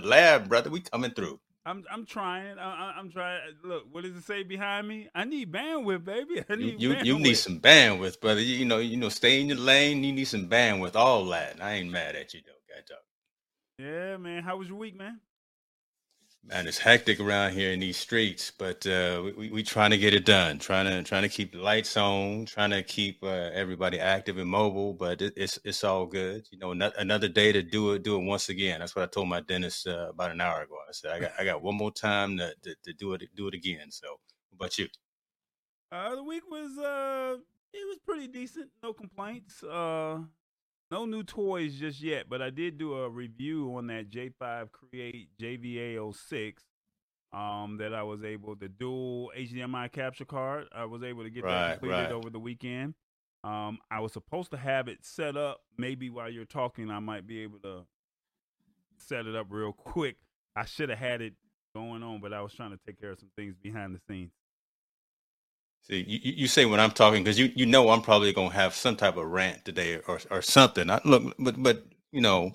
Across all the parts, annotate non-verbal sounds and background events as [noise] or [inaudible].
the lab, brother. We coming through. I'm I'm trying. I, am trying. Look, what does it say behind me? I need bandwidth, baby. [laughs] I need you you, you need some bandwidth, brother. You, you, know you know stay in your lane. You need some bandwidth. All that. I ain't mad at you though, guy talk. Yeah, man. How was your week, man? Man, it's hectic around here in these streets, but uh, we we trying to get it done. Trying to trying to keep the lights on. Trying to keep uh, everybody active and mobile. But it, it's it's all good. You know, another day to do it. Do it once again. That's what I told my dentist uh, about an hour ago. I said I got I got one more time to, to, to do it do it again. So, what about you? Uh, the week was uh, it was pretty decent. No complaints. Uh, no new toys just yet, but I did do a review on that J5 Create JVA06 um, that I was able to dual HDMI capture card. I was able to get right, that completed right. over the weekend. Um, I was supposed to have it set up. Maybe while you're talking, I might be able to set it up real quick. I should have had it going on, but I was trying to take care of some things behind the scenes. See, you, you say when I'm talking because you, you know I'm probably gonna have some type of rant today or or something. I, look, but but you know,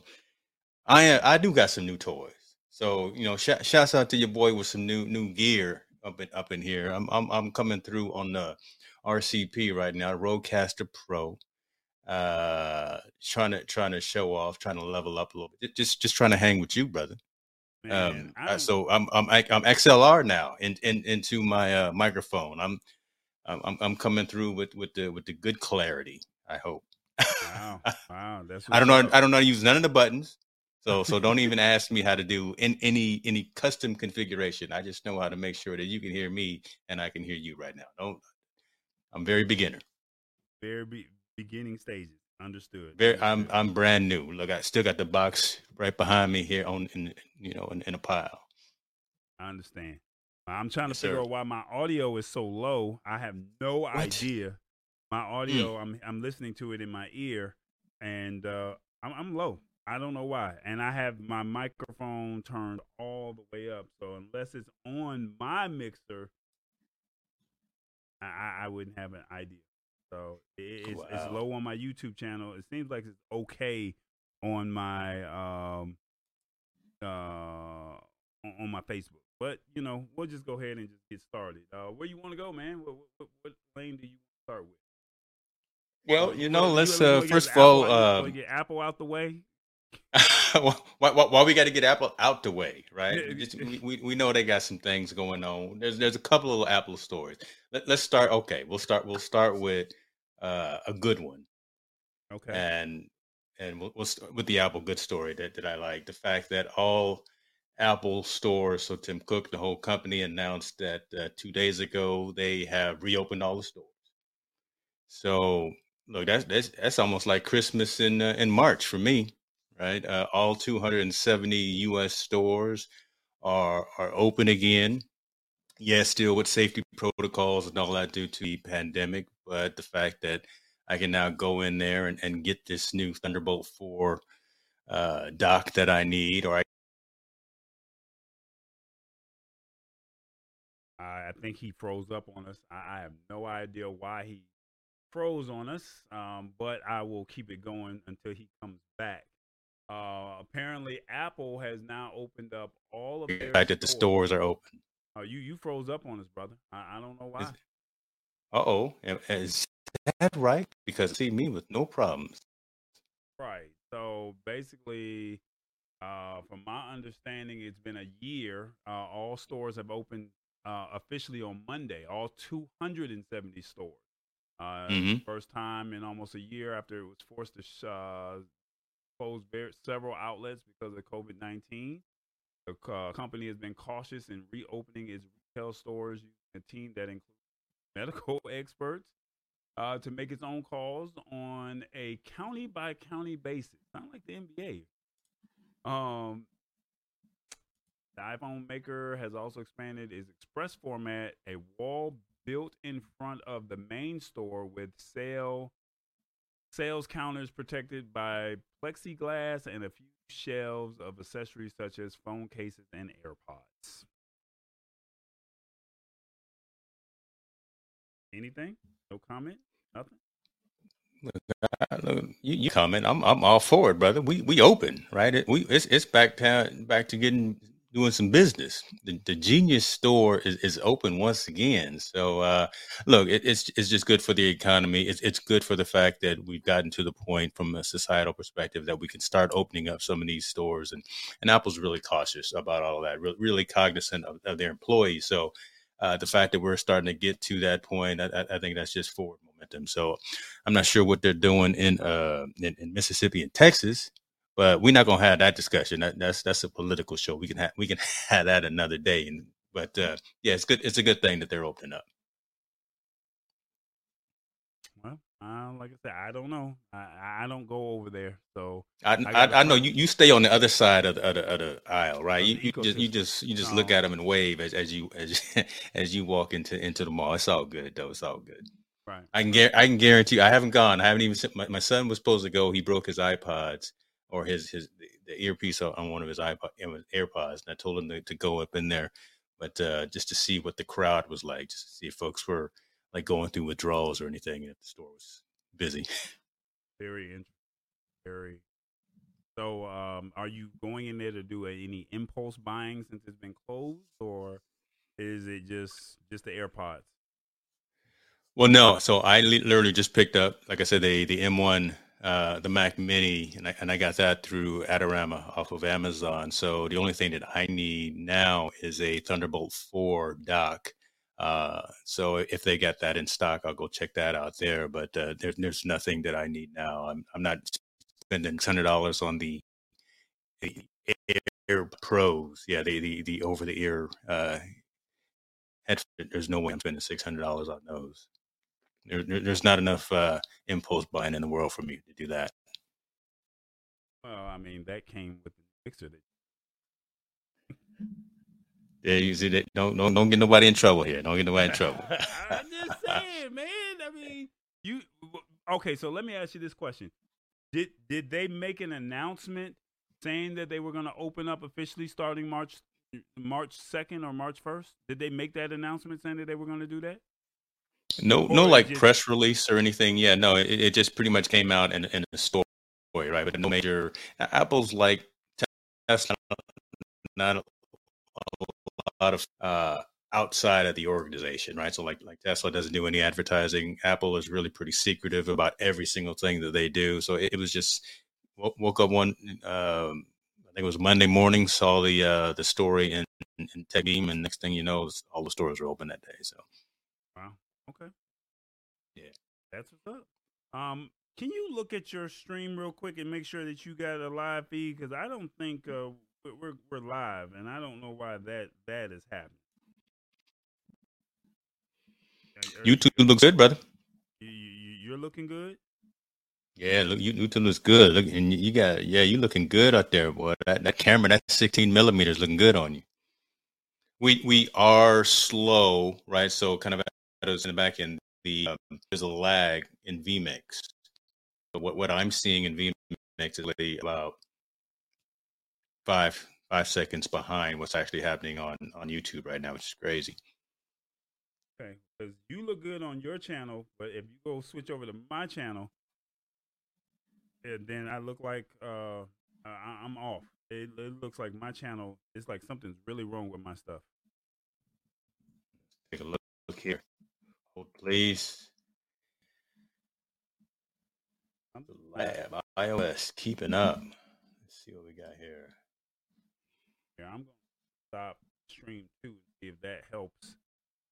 I I do got some new toys. So you know, sh- shouts out to your boy with some new new gear up in up in here. I'm I'm I'm coming through on the RCP right now, Rodecaster Pro. Uh, trying to trying to show off, trying to level up a little bit. Just just trying to hang with you, brother. Man, um, so I'm I'm I'm XLR now in, in into my uh, microphone. I'm I'm I'm coming through with with the with the good clarity. I hope. Wow, [laughs] wow, that's. I don't know. Up. I don't know how to use none of the buttons. So so don't even [laughs] ask me how to do in, any any custom configuration. I just know how to make sure that you can hear me and I can hear you right now. Don't. I'm very beginner. Very be, beginning stages. Understood. Very. I'm I'm brand new. Look, I still got the box right behind me here on in you know in, in a pile. I understand. I'm trying to yes, figure sir. out why my audio is so low. I have no what? idea. My hmm. audio, mm. I'm I'm listening to it in my ear, and uh, I'm, I'm low. I don't know why. And I have my microphone turned all the way up. So unless it's on my mixer, I, I wouldn't have an idea. So it's, wow. it's low on my YouTube channel. It seems like it's okay on my um uh on my Facebook. But you know, we'll just go ahead and just get started. Uh, where you want to go, man? What, what, what lane do you start with? Well, you know, let's uh, first of all uh, get Apple out the way. [laughs] why, why, why, we got to get Apple out the way, right? Just, we, we know they got some things going on. There's there's a couple of Apple stories. Let, us start. Okay, we'll start. We'll start with uh, a good one. Okay. And and we'll, we'll start with the Apple good story that, that I like. The fact that all Apple stores. So Tim Cook, the whole company, announced that uh, two days ago they have reopened all the stores. So look, that's that's that's almost like Christmas in uh, in March for me, right? Uh, all 270 U.S. stores are are open again. Yes, still with safety protocols and all that due to the pandemic, but the fact that I can now go in there and, and get this new Thunderbolt 4 uh, dock that I need, or I I, I think he froze up on us. I, I, have no idea why he froze on us, um, but I will keep it going until he comes back. Uh, apparently, Apple has now opened up all of the fact that the stores are open. Oh, you you froze up on us, brother. I, I don't know why. Uh oh, is that right? Because see me with no problems. Right. So basically, uh, from my understanding, it's been a year. Uh, all stores have opened uh, officially on Monday, all 270 stores. Uh, mm-hmm. First time in almost a year after it was forced to sh- uh, close several outlets because of COVID 19. The uh, company has been cautious in reopening its retail stores using a team that includes [laughs] medical [laughs] experts uh, to make its own calls on a county by county basis. Sound like the NBA. Um, the iPhone maker has also expanded its Express format, a wall built in front of the main store with sale sales counters protected by plexiglass and a few shelves of accessories such as phone cases and AirPods. Anything? No comment? Nothing? you, you comment. I'm I'm all for it, brother. We we open, right? It, we it's it's back to back to getting doing some business. The, the Genius store is, is open once again. So uh, look, it, it's it's just good for the economy. It's it's good for the fact that we've gotten to the point from a societal perspective that we can start opening up some of these stores. And and Apple's really cautious about all of that. Re- really cognizant of, of their employees. So uh, the fact that we're starting to get to that point, I, I think that's just forward momentum. So I'm not sure what they're doing in uh, in, in Mississippi and Texas, but we're not gonna have that discussion. That, that's that's a political show. We can have we can [laughs] have that another day. And, but uh, yeah, it's good. It's a good thing that they're opening up. Well, uh, like I said, I don't know. I, I don't go over there, so I I, I, know you, you stay on the other side of the, of the, of the aisle, right? You, you just you just you just look at them and wave as, as you as [laughs] as you walk into into the mall. It's all good though. It's all good. Right. I can I can guarantee. You, I haven't gone. I haven't even. My, my son was supposed to go. He broke his iPods or his his the earpiece on one of his iPod AirPods, and I told him to, to go up in there, but uh, just to see what the crowd was like, just to see if folks were like going through withdrawals or anything, if the store was busy. Very interesting. Very. So, um, are you going in there to do any impulse buying since it's been closed, or is it just just the AirPods? Well, no. So I literally just picked up, like I said, the the M1, uh, the Mac Mini, and I, and I got that through Adorama off of Amazon. So the only thing that I need now is a Thunderbolt 4 dock. Uh, so if they get that in stock, I'll go check that out there. But uh, there's there's nothing that I need now. I'm I'm not spending hundred dollars on the, the Air Pros. Yeah, the the, the over the ear uh, headset. There's no way I'm spending six hundred dollars on those. There, there's not enough uh, impulse buying in the world for me to do that. Well, I mean, that came with the mixer. That... Yeah, you see that. Don't don't don't get nobody in trouble here. Don't get nobody in trouble. [laughs] I'm just saying, man. I mean, you okay? So let me ask you this question: Did did they make an announcement saying that they were going to open up officially starting March March second or March first? Did they make that announcement saying that they were going to do that? No, no, like just, press release or anything. Yeah, no, it, it just pretty much came out in, in a story, right? But no major. Apple's like Tesla, not a lot of uh, outside of the organization, right? So like like Tesla doesn't do any advertising. Apple is really pretty secretive about every single thing that they do. So it, it was just woke up one. Um, I think it was Monday morning. Saw the uh, the story in, in Techmeme, and next thing you know, all the stores were open that day. So. Okay. Yeah. That's what's up. Um, can you look at your stream real quick and make sure that you got a live feed? Because I don't think uh, we're we're live, and I don't know why that that is happening. YouTube looks good, brother. You, you, you're looking good. Yeah, look, YouTube looks good. Look, and you got yeah, you looking good out there, boy. That that camera, that 16 millimeters, looking good on you. We we are slow, right? So kind of shadows in the back end, the um, there's a lag in vMix. So what what I'm seeing in vMix is really about five five seconds behind what's actually happening on on YouTube right now, which is crazy. Okay, because you look good on your channel, but if you go switch over to my channel, then I look like uh, I, am off. It, it looks like my channel It's like something's really wrong with my stuff. Take a look, look here. Please. The lab iOS keeping up. Let's see what we got here. Yeah, I'm gonna stop stream two and see if that helps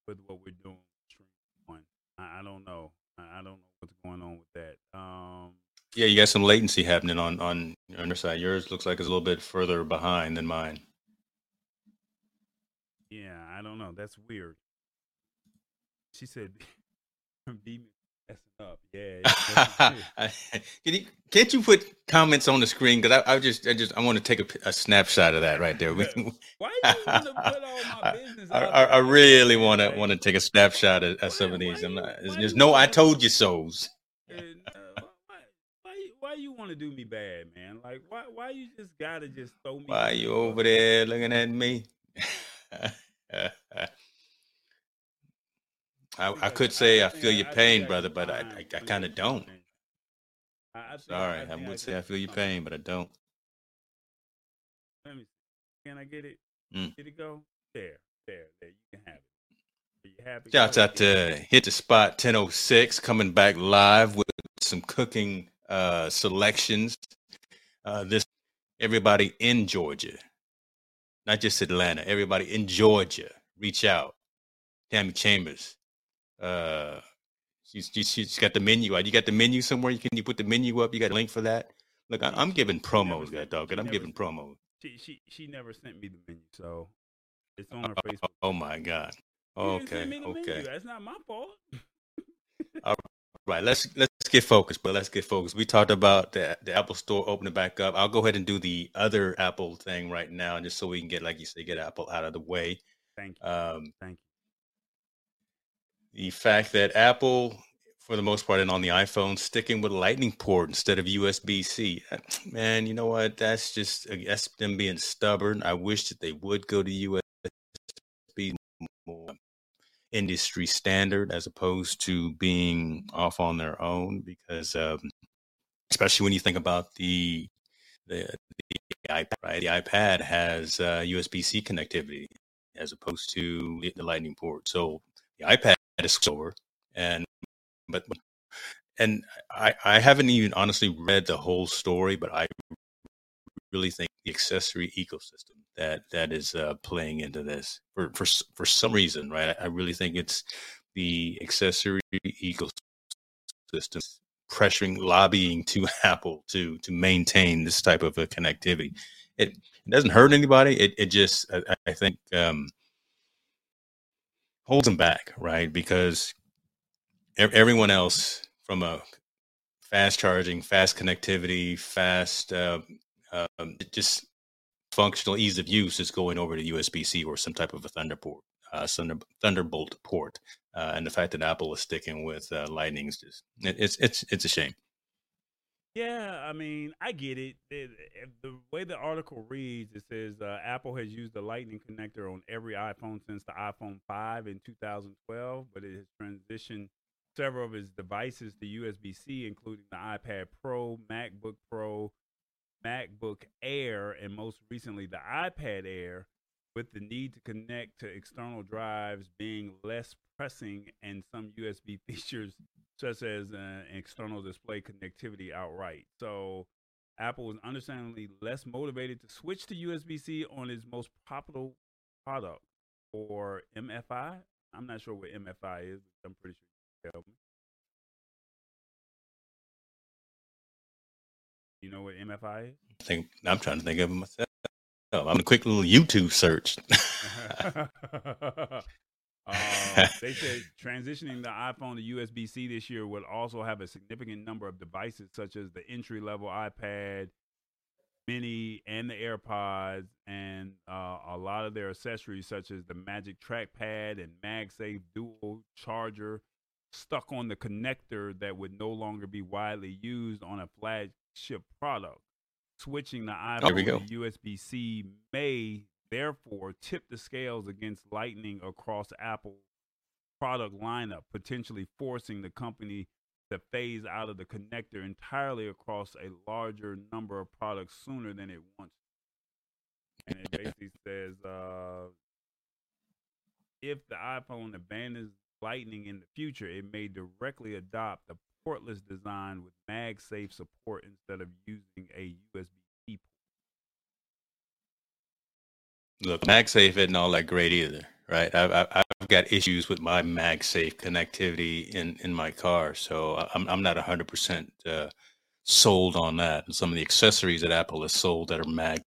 with what we're doing. Stream one. I, I don't know. I, I, don't know what's going on with that. Um. Yeah, you got some latency happening on on your side. Yours looks like it's a little bit further behind than mine. Yeah, I don't know. That's weird. She said, [laughs] "Be messing up." Yeah. [laughs] Can you, can't you put comments on the screen? Because I, I, just, I just, I want to take a, a, snapshot of that right there. Why you want to [laughs] put all my business? I, I, I really want to want to take a snapshot of, of some of these. I'm not. There's, there's no, I told you so's. Uh, why, why, why you want to do me bad, man? Like, why, why you just gotta just throw me? Why you over there looking at me? I, I could say I feel your pain, brother, but I, I, I kind of don't. Sorry, I, would say I feel your pain, but I don't. Let me see. Can I get it? Mm. Did it go? There, there, there. You can have it. Happy Shouts out to Hit the Spot 1006 coming back live with some cooking uh, selections. Uh, this everybody in Georgia, not just Atlanta, everybody in Georgia, reach out. Tammy Chambers. Uh, she's, she's, she's got the menu. You got the menu somewhere? You can you put the menu up? You got a link for that? Look, I, am giving promos, that dog. I'm giving promos. She she she never sent me the menu, so it's on her oh, Facebook. Oh my god. Okay. Okay. That's not my fault. All right. Let's let's get focused, but let's get focused. We talked about the the Apple Store opening back up. I'll go ahead and do the other Apple thing right now, just so we can get, like you say, get Apple out of the way. Thank you. Um, Thank you. The fact that Apple, for the most part, and on the iPhone, sticking with Lightning port instead of USB C. [sniffs] Man, you know what? That's just that's them being stubborn. I wish that they would go to USB more industry standard as opposed to being off on their own because um, especially when you think about the the, the iPad, right? The iPad has uh, USB-C connectivity as opposed to the Lightning port. So the iPad is slower, and but and I I haven't even honestly read the whole story, but I really think the accessory ecosystem that that is uh, playing into this for for for some reason, right? I, I really think it's the accessory ecosystem pressuring, lobbying to [laughs] Apple to to maintain this type of a connectivity. It, it doesn't hurt anybody. It it just I, I think um, holds them back, right? Because everyone else from a fast charging, fast connectivity, fast uh, um, just functional ease of use is going over to USB C or some type of a Thunderbolt, uh, Thunder, Thunderbolt port. Uh, and the fact that Apple is sticking with uh, Lightning is just it, it's it's it's a shame. Yeah, I mean, I get it. it, it the way the article reads, it says uh, Apple has used the Lightning connector on every iPhone since the iPhone 5 in 2012, but it has transitioned several of its devices to USB C, including the iPad Pro, MacBook Pro, MacBook Air, and most recently the iPad Air, with the need to connect to external drives being less pressing and some USB [laughs] features such as uh, external display connectivity outright. So Apple is understandably less motivated to switch to USB-C on its most popular product or MFI. I'm not sure what MFI is. I'm pretty sure you can tell me. You know what MFI is? I think I'm trying to think of it myself. I'm a quick little YouTube search. [laughs] [laughs] [laughs] uh, [laughs] they said transitioning the iPhone to USB C this year will also have a significant number of devices, such as the entry level iPad Mini and the AirPods, and uh, a lot of their accessories, such as the Magic Trackpad and MagSafe Dual Charger, stuck on the connector that would no longer be widely used on a flagship product. Switching the iPhone to USB C may therefore tip the scales against Lightning across Apple's product lineup, potentially forcing the company to phase out of the connector entirely across a larger number of products sooner than it wants. And it basically says uh, if the iPhone abandons Lightning in the future, it may directly adopt the portless design with MagSafe support instead of using a USB-C port. Look, MagSafe isn't all that great either, right? I've, I've got issues with my MagSafe connectivity in, in my car, so I'm, I'm not 100% uh, sold on that. And some of the accessories that Apple has sold that are MagSafe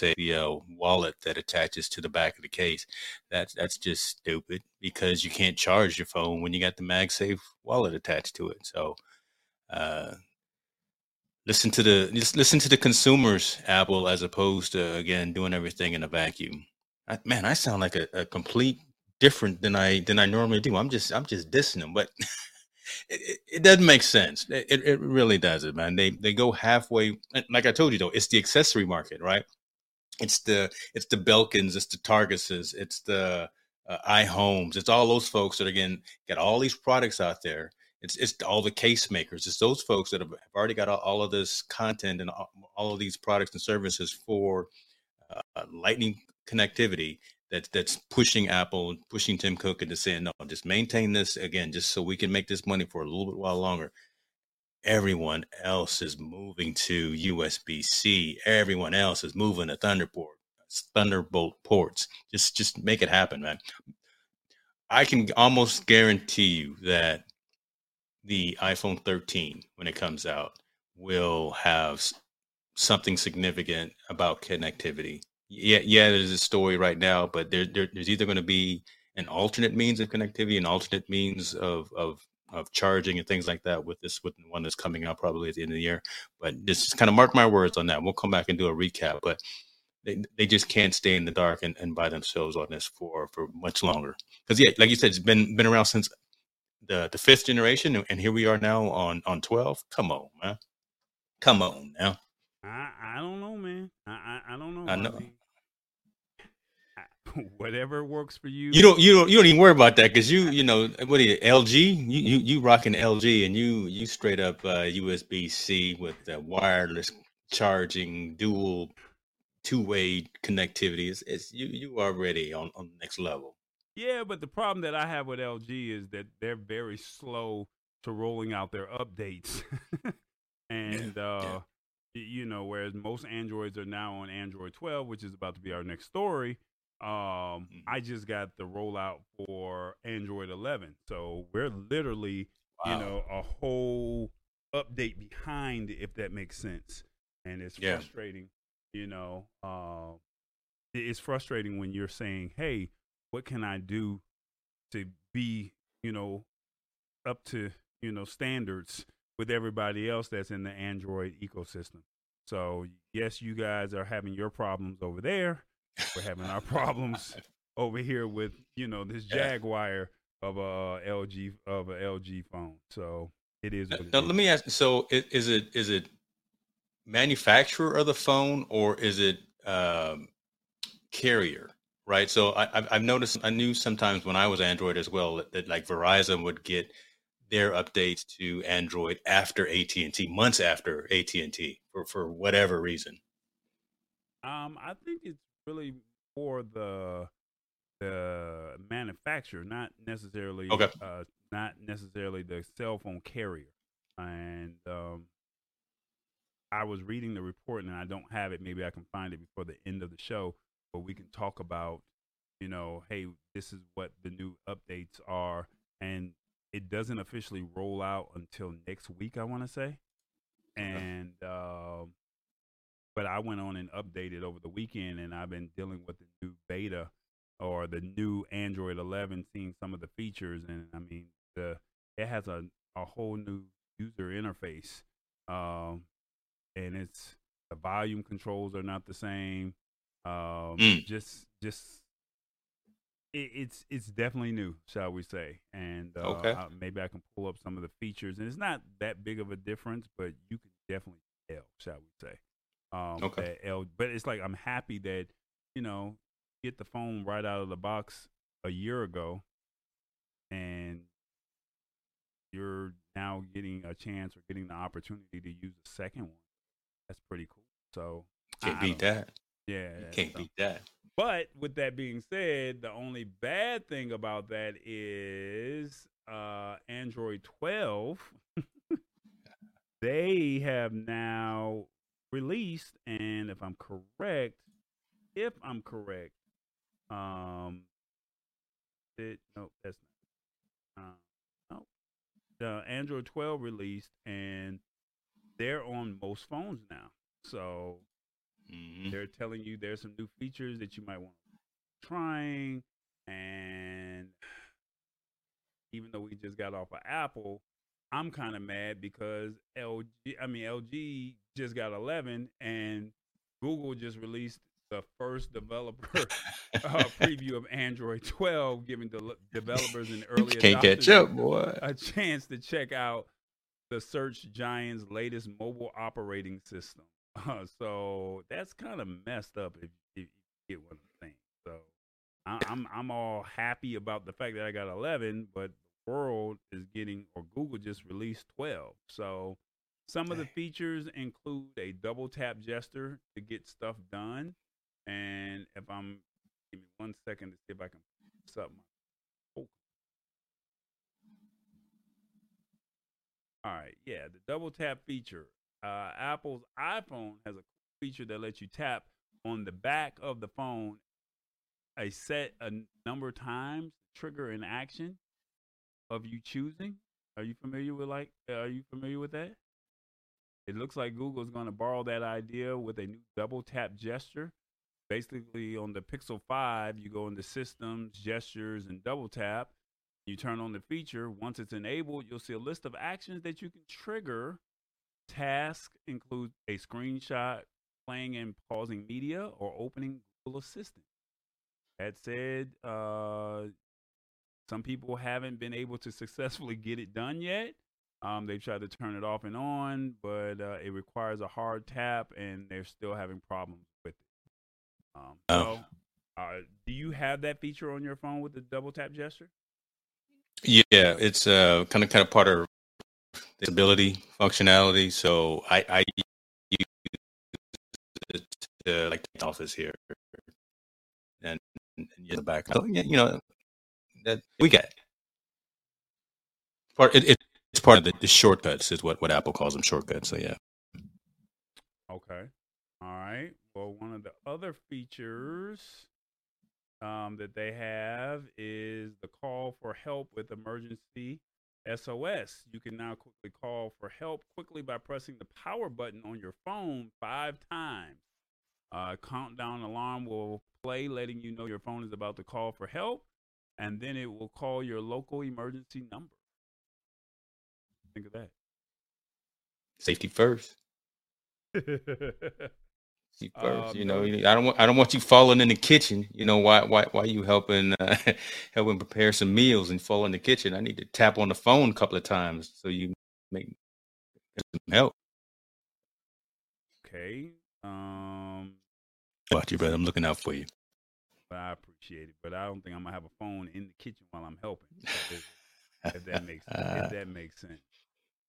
the uh, wallet that attaches to the back of the case. That's that's just stupid because you can't charge your phone when you got the MagSafe wallet attached to it. So, uh, listen to the listen to the consumers, Apple, as opposed to again doing everything in a vacuum. I, man, I sound like a, a, complete different than I than I normally do. I'm just I'm just dissing them, but. [laughs] It, it, doesn't make sense. It, it really doesn't, man. They they go halfway. Like I told you, though, it's the accessory market, right? it's the it's the Belkins, it's the Targuses, it's the uh, iHomes, it's all those folks that again got all these products out there, It's it's all the case makers. It's those folks that have already got all, all of this content and all, all, of these products and services for uh, Lightning connectivity that that's pushing Apple and pushing Tim Cook into saying no, just maintain this again, just so we can make this money for a little bit while longer. Everyone else is moving to USB C. Everyone else is moving to Thunderbolt, Thunderbolt ports. Just just make it happen, man. I can almost guarantee you that the iPhone 13, when it comes out, will have something significant about connectivity yeah, yeah, there's a story right now, but there, there there's either going to be an alternate means of connectivity, an alternate means of of of charging and things like that with this with the one that's coming out probably at the end of the year. But just kind of mark my words on that. We'll come back and do a recap, but they, they just can't stay in the dark and, and by themselves on this for for much longer. Because yeah, like you said, it's been been around since the the fifth generation, and here we are now on on twelve. Come on, man. Come on now. I I don't know, man. I I, I don't know. I know. I [laughs] whatever works for you. You don't you don't you don't even worry about that because you you know what are you LG you you you rocking LG and you you straight up uh, USB C with the wireless charging dual two way connectivity. It's, it's you you already on on the next level. Yeah, but the problem that I have with LG is that they're very slow to rolling out their updates, [laughs] and uh, you know, whereas most Androids are now on Android 12, which is about to be our next story. Um, mm-hmm. I just got the rollout for Android 11, so we're literally, wow. you know, a whole update behind, if that makes sense. And it's yeah. frustrating, you know. Uh, it's frustrating when you're saying, "Hey, what can I do to be, you know, up to, you know, standards with everybody else that's in the Android ecosystem?" So yes, you guys are having your problems over there we're having our problems [laughs] over here with you know this Jaguar of a LG of a LG phone. So it is. Now, now let me ask. So is it is it manufacturer of the phone or is it um, carrier? Right. So I, I've noticed. I knew sometimes when I was Android as well that, that like Verizon would get their updates to Android after AT and T, months after AT and T, for for whatever reason. Um, I think it's really for the the manufacturer, not necessarily okay. uh, not necessarily the cell phone carrier. And um, I was reading the report, and I don't have it. Maybe I can find it before the end of the show, we can talk about, you know, hey, this is what the new updates are, and it doesn't officially roll out until next week. I want to say, and um, but I went on and updated over the weekend, and I've been dealing with the new beta or the new Android 11, seeing some of the features, and I mean, the it has a a whole new user interface, um, and it's the volume controls are not the same. Um, mm. Just just it, it's it's definitely new, shall we say? And uh, okay. I, maybe I can pull up some of the features, and it's not that big of a difference, but you can definitely tell, shall we say? Um, okay. L, but it's like I'm happy that you know get the phone right out of the box a year ago, and you're now getting a chance or getting the opportunity to use a second one. That's pretty cool. So can't beat that. Yeah, you can't so. beat that. But with that being said, the only bad thing about that is uh, Android 12. [laughs] they have now released, and if I'm correct, if I'm correct, um, it no, that's not. Uh, no, the Android 12 released, and they're on most phones now. So mm-hmm. they're telling you there's some new features that you might want trying, and even though we just got off of Apple, I'm kind of mad because LG, I mean LG just got 11, and Google just released the first developer [laughs] uh, preview of Android 12, giving de- developers and early can't catch up, boy, a chance to check out the search giant's latest mobile operating system. Uh, [laughs] so that's kind of messed up if, if, you get what I'm saying. So I, I'm I'm all happy about the fact that I got 11, but the world is getting, or Google just released 12. So some of the features include a double tap gesture to get stuff done. And if I'm, give me one second to see if I can up my. Oh. All right, yeah, the double tap feature. Uh, Apple's iPhone has a feature that lets you tap on the back of the phone a set a number of times trigger an action of you choosing. Are you familiar with like? Are you familiar with that? It looks like Google is going to borrow that idea with a new double tap gesture. Basically, on the Pixel 5, you go into Systems, Gestures, and Double Tap. You turn on the feature. Once it's enabled, you'll see a list of actions that you can trigger. Tasks include a screenshot, playing and pausing media, or opening Google Assistant. That said, uh, some people haven't been able to successfully get it done yet. Um, they've tried to turn it off and on, but uh, it requires a hard tap, and they're still having problems with it. Um, oh. So, uh, do you have that feature on your phone with the double tap gesture? Yeah, it's uh, kind of kind of part of disability functionality. So I, I use it to like the office here, and, and in the back. So, you know, that we get. Part it, it, it's part of the, the shortcuts is what what Apple calls them shortcuts. So yeah. Okay. All right. Well, one of the other features um, that they have is the call for help with emergency SOS. You can now quickly call for help quickly by pressing the power button on your phone five times. Uh, countdown alarm will play, letting you know your phone is about to call for help and then it will call your local emergency number. Think of that. Safety first. [laughs] First. Um, you know, I don't want I don't want you falling in the kitchen. You know why why why you helping uh, [laughs] helping prepare some meals and fall in the kitchen? I need to tap on the phone a couple of times so you make some help. Okay. Um. Watch you, brother. I'm looking out for you but I appreciate it. But I don't think I'm gonna have a phone in the kitchen while I'm helping. If, if that makes if [laughs] that makes sense.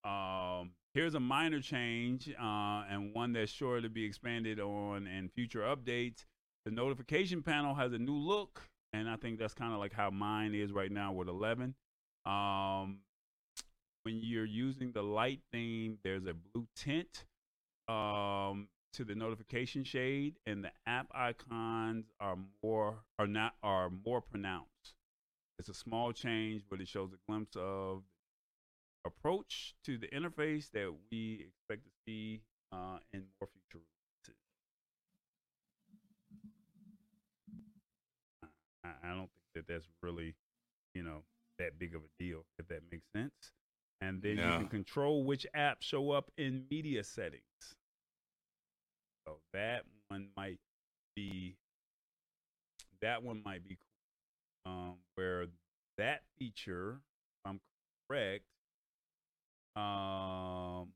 Um, here's a minor change uh, and one that's sure to be expanded on in future updates. The notification panel has a new look, and I think that's kind of like how mine is right now with 11. Um, when you're using the light theme, there's a blue tint. Um, to the notification shade and the app icons are more are not are more pronounced. It's a small change, but it shows a glimpse of approach to the interface that we expect to see uh, in more future releases. I, I don't think that that's really, you know, that big of a deal, if that makes sense. And then you can control which apps show up in media settings. So that one might be that one might be cool. Um, where that feature, if I'm correct, um,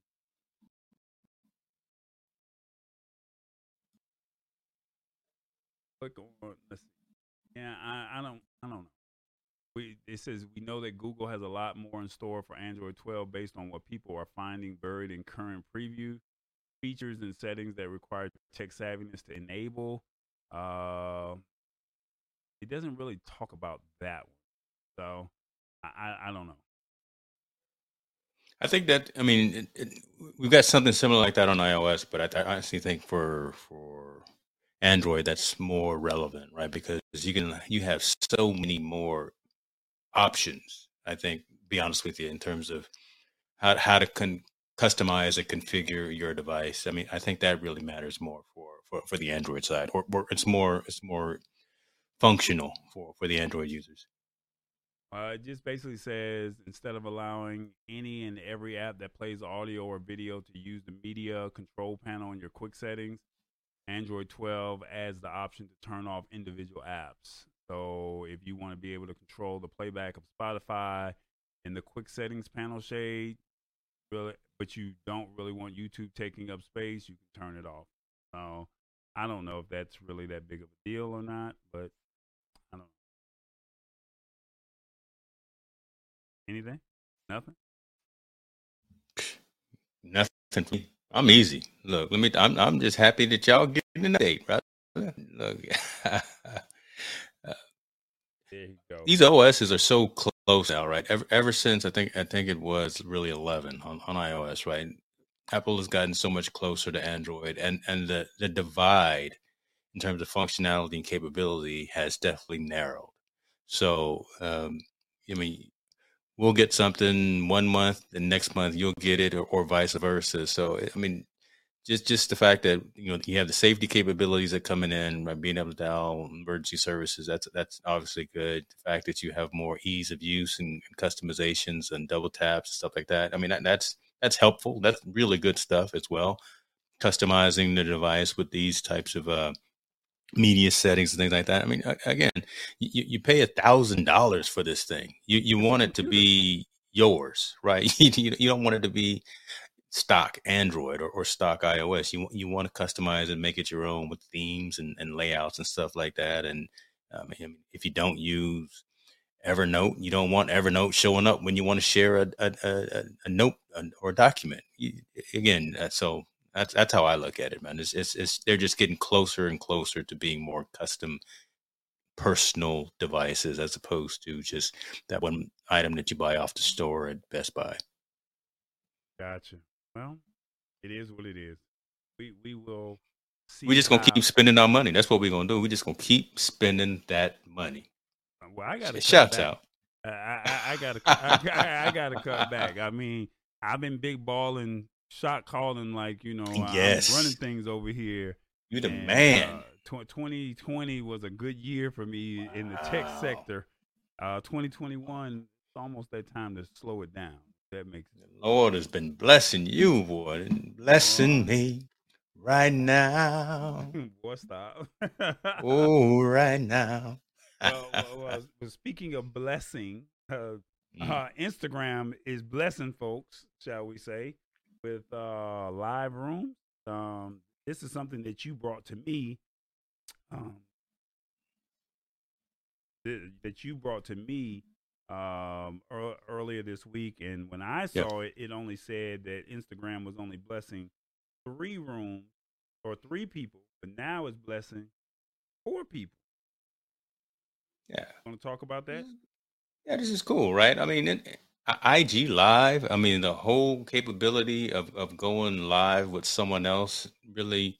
click on let's see. Yeah, I, I don't I don't know. We it says we know that Google has a lot more in store for Android 12 based on what people are finding buried in current preview features and settings that require tech savviness to enable. Uh, it doesn't really talk about that one, so I, I don't know. I think that I mean it, it, we've got something similar like that on iOS, but I, I honestly think for for Android that's more relevant, right? Because you can you have so many more options. I think, be honest with you, in terms of how how to con- customize and configure your device. I mean, I think that really matters more for for, for the Android side, or, or it's more it's more functional for for the Android users. Uh, it just basically says instead of allowing any and every app that plays audio or video to use the media control panel in your quick settings, Android 12 adds the option to turn off individual apps. So if you want to be able to control the playback of Spotify in the quick settings panel shade, really, but you don't really want YouTube taking up space, you can turn it off. So I don't know if that's really that big of a deal or not, but anything? Nothing. Nothing. I'm easy. Look, let me. I'm. I'm just happy that y'all getting an update, right? Look, [laughs] There you go. these OSs are so close now, right? Ever, ever since I think I think it was really 11 on, on iOS, right? Apple has gotten so much closer to Android, and and the the divide in terms of functionality and capability has definitely narrowed. So, um, I mean, we'll get something one month, and next month you'll get it, or, or vice versa. So, I mean, just just the fact that you know you have the safety capabilities that coming in by being able to dial emergency services that's that's obviously good. The fact that you have more ease of use and, and customizations and double taps and stuff like that i mean that, that's that's helpful. That's really good stuff as well. Customizing the device with these types of uh, media settings and things like that i mean again you, you pay a thousand dollars for this thing you you want it to be yours [laughs] right you, you don't want it to be stock Android or, or stock iOS. You you want to customize and make it your own with themes and, and layouts and stuff like that. And um, if you don't use Evernote, you don't want Evernote showing up when you want to share a a, a, a note or a document. You, again, uh, so that's that's how I look at it, man. It's, it's it's they're just getting closer and closer to being more custom personal devices as opposed to just that one item that you buy off the store at Best Buy. Gotcha. Well, it is what it is. We we will see. We're just gonna how- keep spending our money. That's what we're gonna do. We're just gonna keep spending that money. Uh, well, I got to Shouts out. I, I, I gotta, [laughs] [laughs] I, I gotta cut back. I mean, I've been big balling, shot calling, like you know, Yes. I'm running things over here. You the and, man. Uh, 2020 was a good year for me in the tech sector. Uh, 2021, it's almost that time to slow it down. That makes The Lord has been blessing you, boy, and blessing me right now. [laughs] Boy, stop. [laughs] Oh, right now. well, well, well, well, speaking of blessing, uh, Mm. uh, Instagram is blessing folks, shall we say, with uh, live rooms. Um, this is something that you brought to me. Um, th- that you brought to me um, ear- earlier this week, and when I Yep. saw it, it only said that Instagram was only blessing three rooms or three people, but now it's blessing four people. yeah. Want to talk about that? Yeah, this is cool, right? I mean, it, IG Live, I mean, the whole capability of, of going live with someone else really,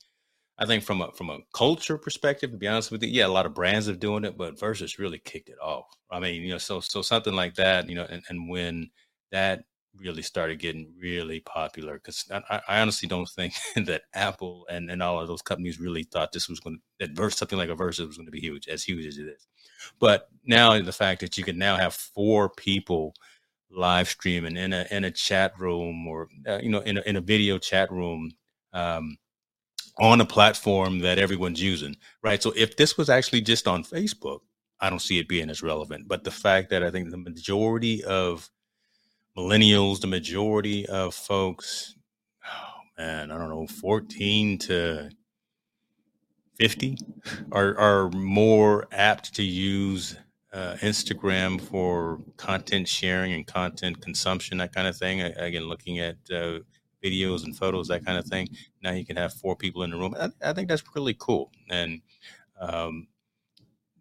I think from a from a culture perspective, to be honest with you, yeah, a lot of brands are doing it, but Verzuz really kicked it off. I mean, you know, so so something like that, you know, and, and when that really started getting really popular, because I, I honestly don't think [laughs] that Apple and, and all of those companies really thought this was going to, that verse, something like a Verzuz was going to be huge, as huge as it is. But now the fact that you can now have four people live streaming in a in a chat room or uh, you know in a, in a video chat room um, on a platform that everyone's using, right? So if this was actually just on Facebook, I don't see it being as relevant. But the fact that I think the majority of millennials, the majority of folks, oh man, I don't know, 14 to 50 are, are more apt to use uh, Instagram for content sharing and content consumption, that kind of thing. Again, looking at uh, videos and photos, that kind of thing. Now you can have four people in the room. I, I think that's really cool and um,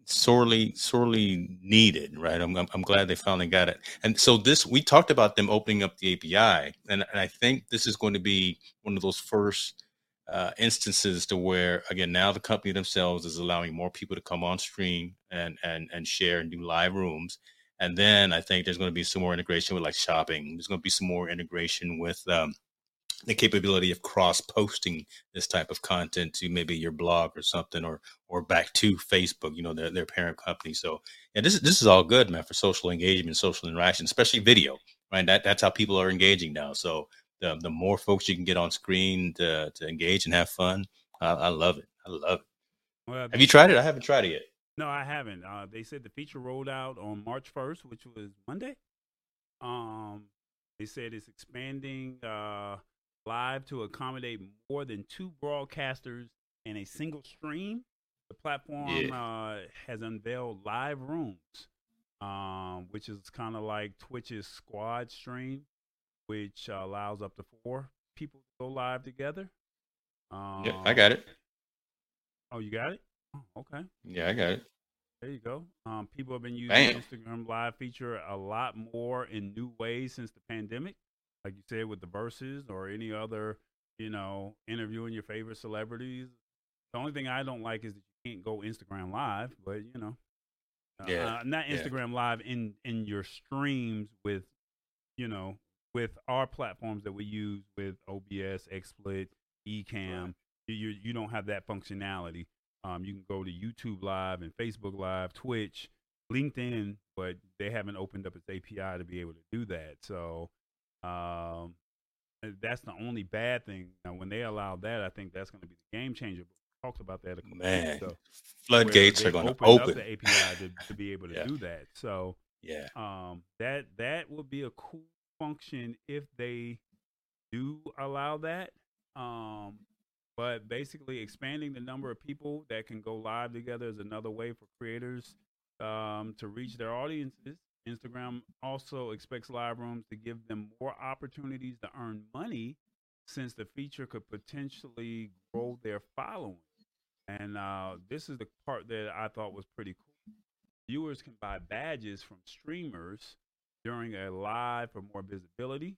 sorely, sorely needed, right? I'm, I'm, I'm glad they finally got it. And so this, we talked about them opening up the API, and, and I think this is going to be one of those first uh, instances to where again now the company themselves is allowing more people to come on stream and and and share and do live rooms. And then i think there's going to be some more integration with like shopping. There's going to be some more integration with um, the capability of cross posting this type of content to maybe your blog or something or or back to facebook you know their, their parent company. So yeah this is this is all good man for social engagement social interaction especially video right? That that's how people are engaging now. So the, the more folks you can get on screen to, to engage and have fun, I, I love it. I love it. Well, Have you tried it? I haven't tried it yet. No, I haven't. Uh, they said the feature rolled out on March 1st, which was Monday. Um, they said it's expanding uh, live to accommodate more than two broadcasters in a single stream. The platform uh, has unveiled live rooms um, which is kind of like Twitch's squad stream, which uh, allows up to four people to go live together. Um, yeah, I got it. Oh, you got it? Oh, okay. Yeah, I got it. There you go. Um, people have been using Bam. Instagram Live feature a lot more in new ways since the pandemic, like you said with the verses or any other, you know, interviewing your favorite celebrities. The only thing I don't like is that you can't go Instagram Live, but you know, uh, yeah, uh, not Instagram yeah. Live in in your streams with, you know, with our platforms that we use with OBS, XSplit, Ecamm. Right. You you don't have that functionality. Um, you can go to YouTube Live and Facebook Live, Twitch, LinkedIn, but they haven't opened up its API to be able to do that. So um, that's the only bad thing. Now, when they allow that, I think that's going to be the game changer. We talked about that a couple Man, ago, floodgates are going to open the API to, to be able to [laughs] yeah. do that. So yeah, um, that that would be a cool function if they do allow that. Um, but basically, expanding the number of people that can go live together is another way for creators um, to reach their audiences. Instagram also expects live rooms to give them more opportunities to earn money since the feature could potentially grow their following. And uh, this is the part that I thought was pretty cool. Viewers can buy badges from streamers during a live for more visibility,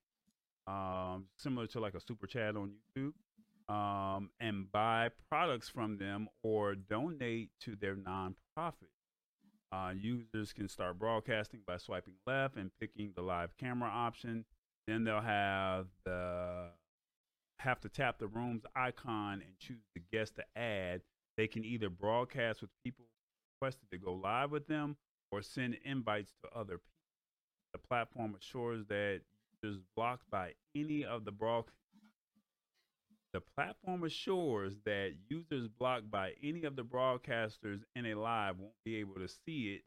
um, similar to like a super chat on YouTube um, and buy products from them or donate to their nonprofit. Uh, users can start broadcasting by swiping left and picking the live camera option. Then they'll have the have to tap the room's icon and choose the guest to add. They can either broadcast with people requested to go live with them or send invites to other people. Platform assures that users blocked by any of the broadcast the platform assures that users blocked by any of the broadcasters in a live won't be able to see it,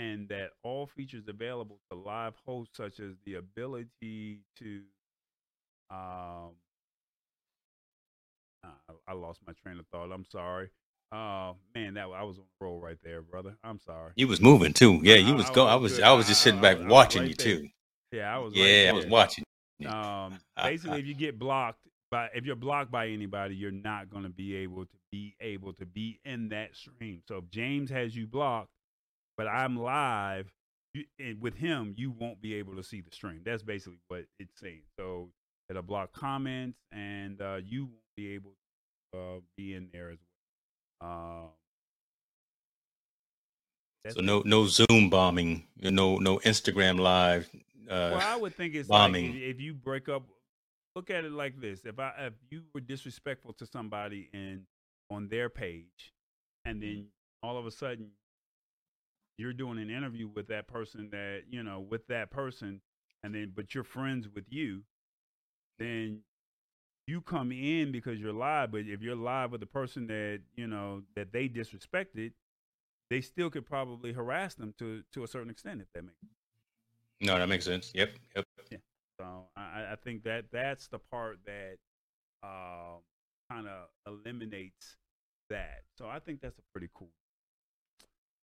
and that all features available to live hosts, such as the ability to, um, I, I lost my train of thought. I'm sorry. Uh, man, that I was on the roll right there, brother. I'm sorry. You was moving too. Yeah, you was going. I was. I was just sitting back watching you too. Yeah, I was. Yeah, I was watching. Um, [laughs] basically, if you get blocked, by if you're blocked by anybody, you're not going to be able to be able to be in that stream. So if James has you blocked, but I'm live you, with him, you won't be able to see the stream. That's basically what it's saying. So it'll block comments, and uh, you won't be able to uh, be in there as well. Uh, so no no Zoom bombing, no no Instagram live. Uh, well, I would think it's bombing. Like if you break up look at it like this: if I if you were disrespectful to somebody and on their page, and mm-hmm. then all of a sudden you're doing an interview with that person that you know with that person, and then but you're friends with you, then you come in because you're live. But if you're live with the person that you know that they disrespected, they still could probably harass them to to a certain extent if that makes. Sense. No, that makes sense. Yep. Yep. Yeah. So I, I think that that's the part that um, kind of eliminates that. So I think that's a pretty cool.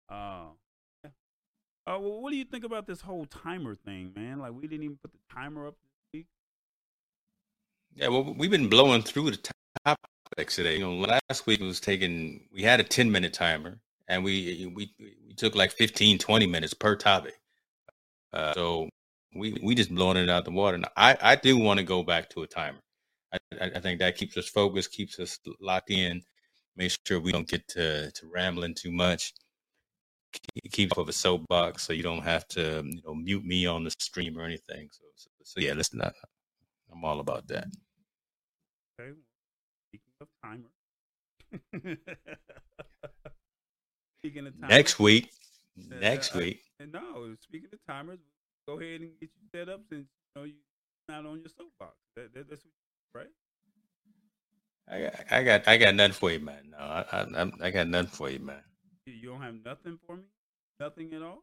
Uh, yeah. Uh, well, what do you think about this whole timer thing, man? Like we didn't even put the timer up. Yeah, well, we've been blowing through the topics today. You know, last week was taking. We had a ten minute timer, and we we we took like 15, 20 minutes per topic. Uh, so we we just blowing it out the water. And I I do want to go back to a timer. I, I think that keeps us focused, keeps us locked in. Make sure we don't get to to rambling too much. Keep off of a soapbox so you don't have to you know mute me on the stream or anything. So so, so yeah, listen, I, I'm all about that. Okay, speaking of timer. [laughs] speaking of timers, next week. Next uh, week. no, speaking of timers, go ahead and get you set up since you know you're not on your soapbox. That, that, that's what, right. I got, I got, I got nothing for you, man. No, I, I, I got nothing for you, man. You don't have nothing for me, nothing at all.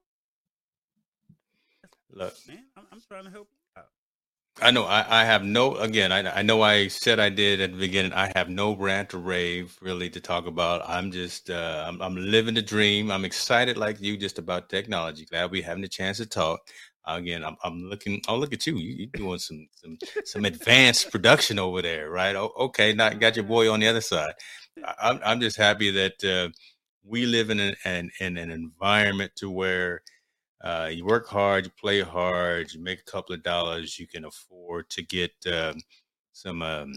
Look, man, I'm, I'm trying to help. I know I, I have no again I, I know I said I did at the beginning I have no rant or rave really to talk about. I'm just uh, I'm, I'm living the dream. I'm excited like you just about technology. Glad we having a chance to talk. Again I'm, I'm looking oh look at you. You are doing some some some advanced production over there right? Oh, okay not got your boy on the other side. I, I'm, I'm just happy that uh, we live in an, an in an environment to where uh, you work hard, you play hard, you make a couple of dollars, you can afford to get um, some um,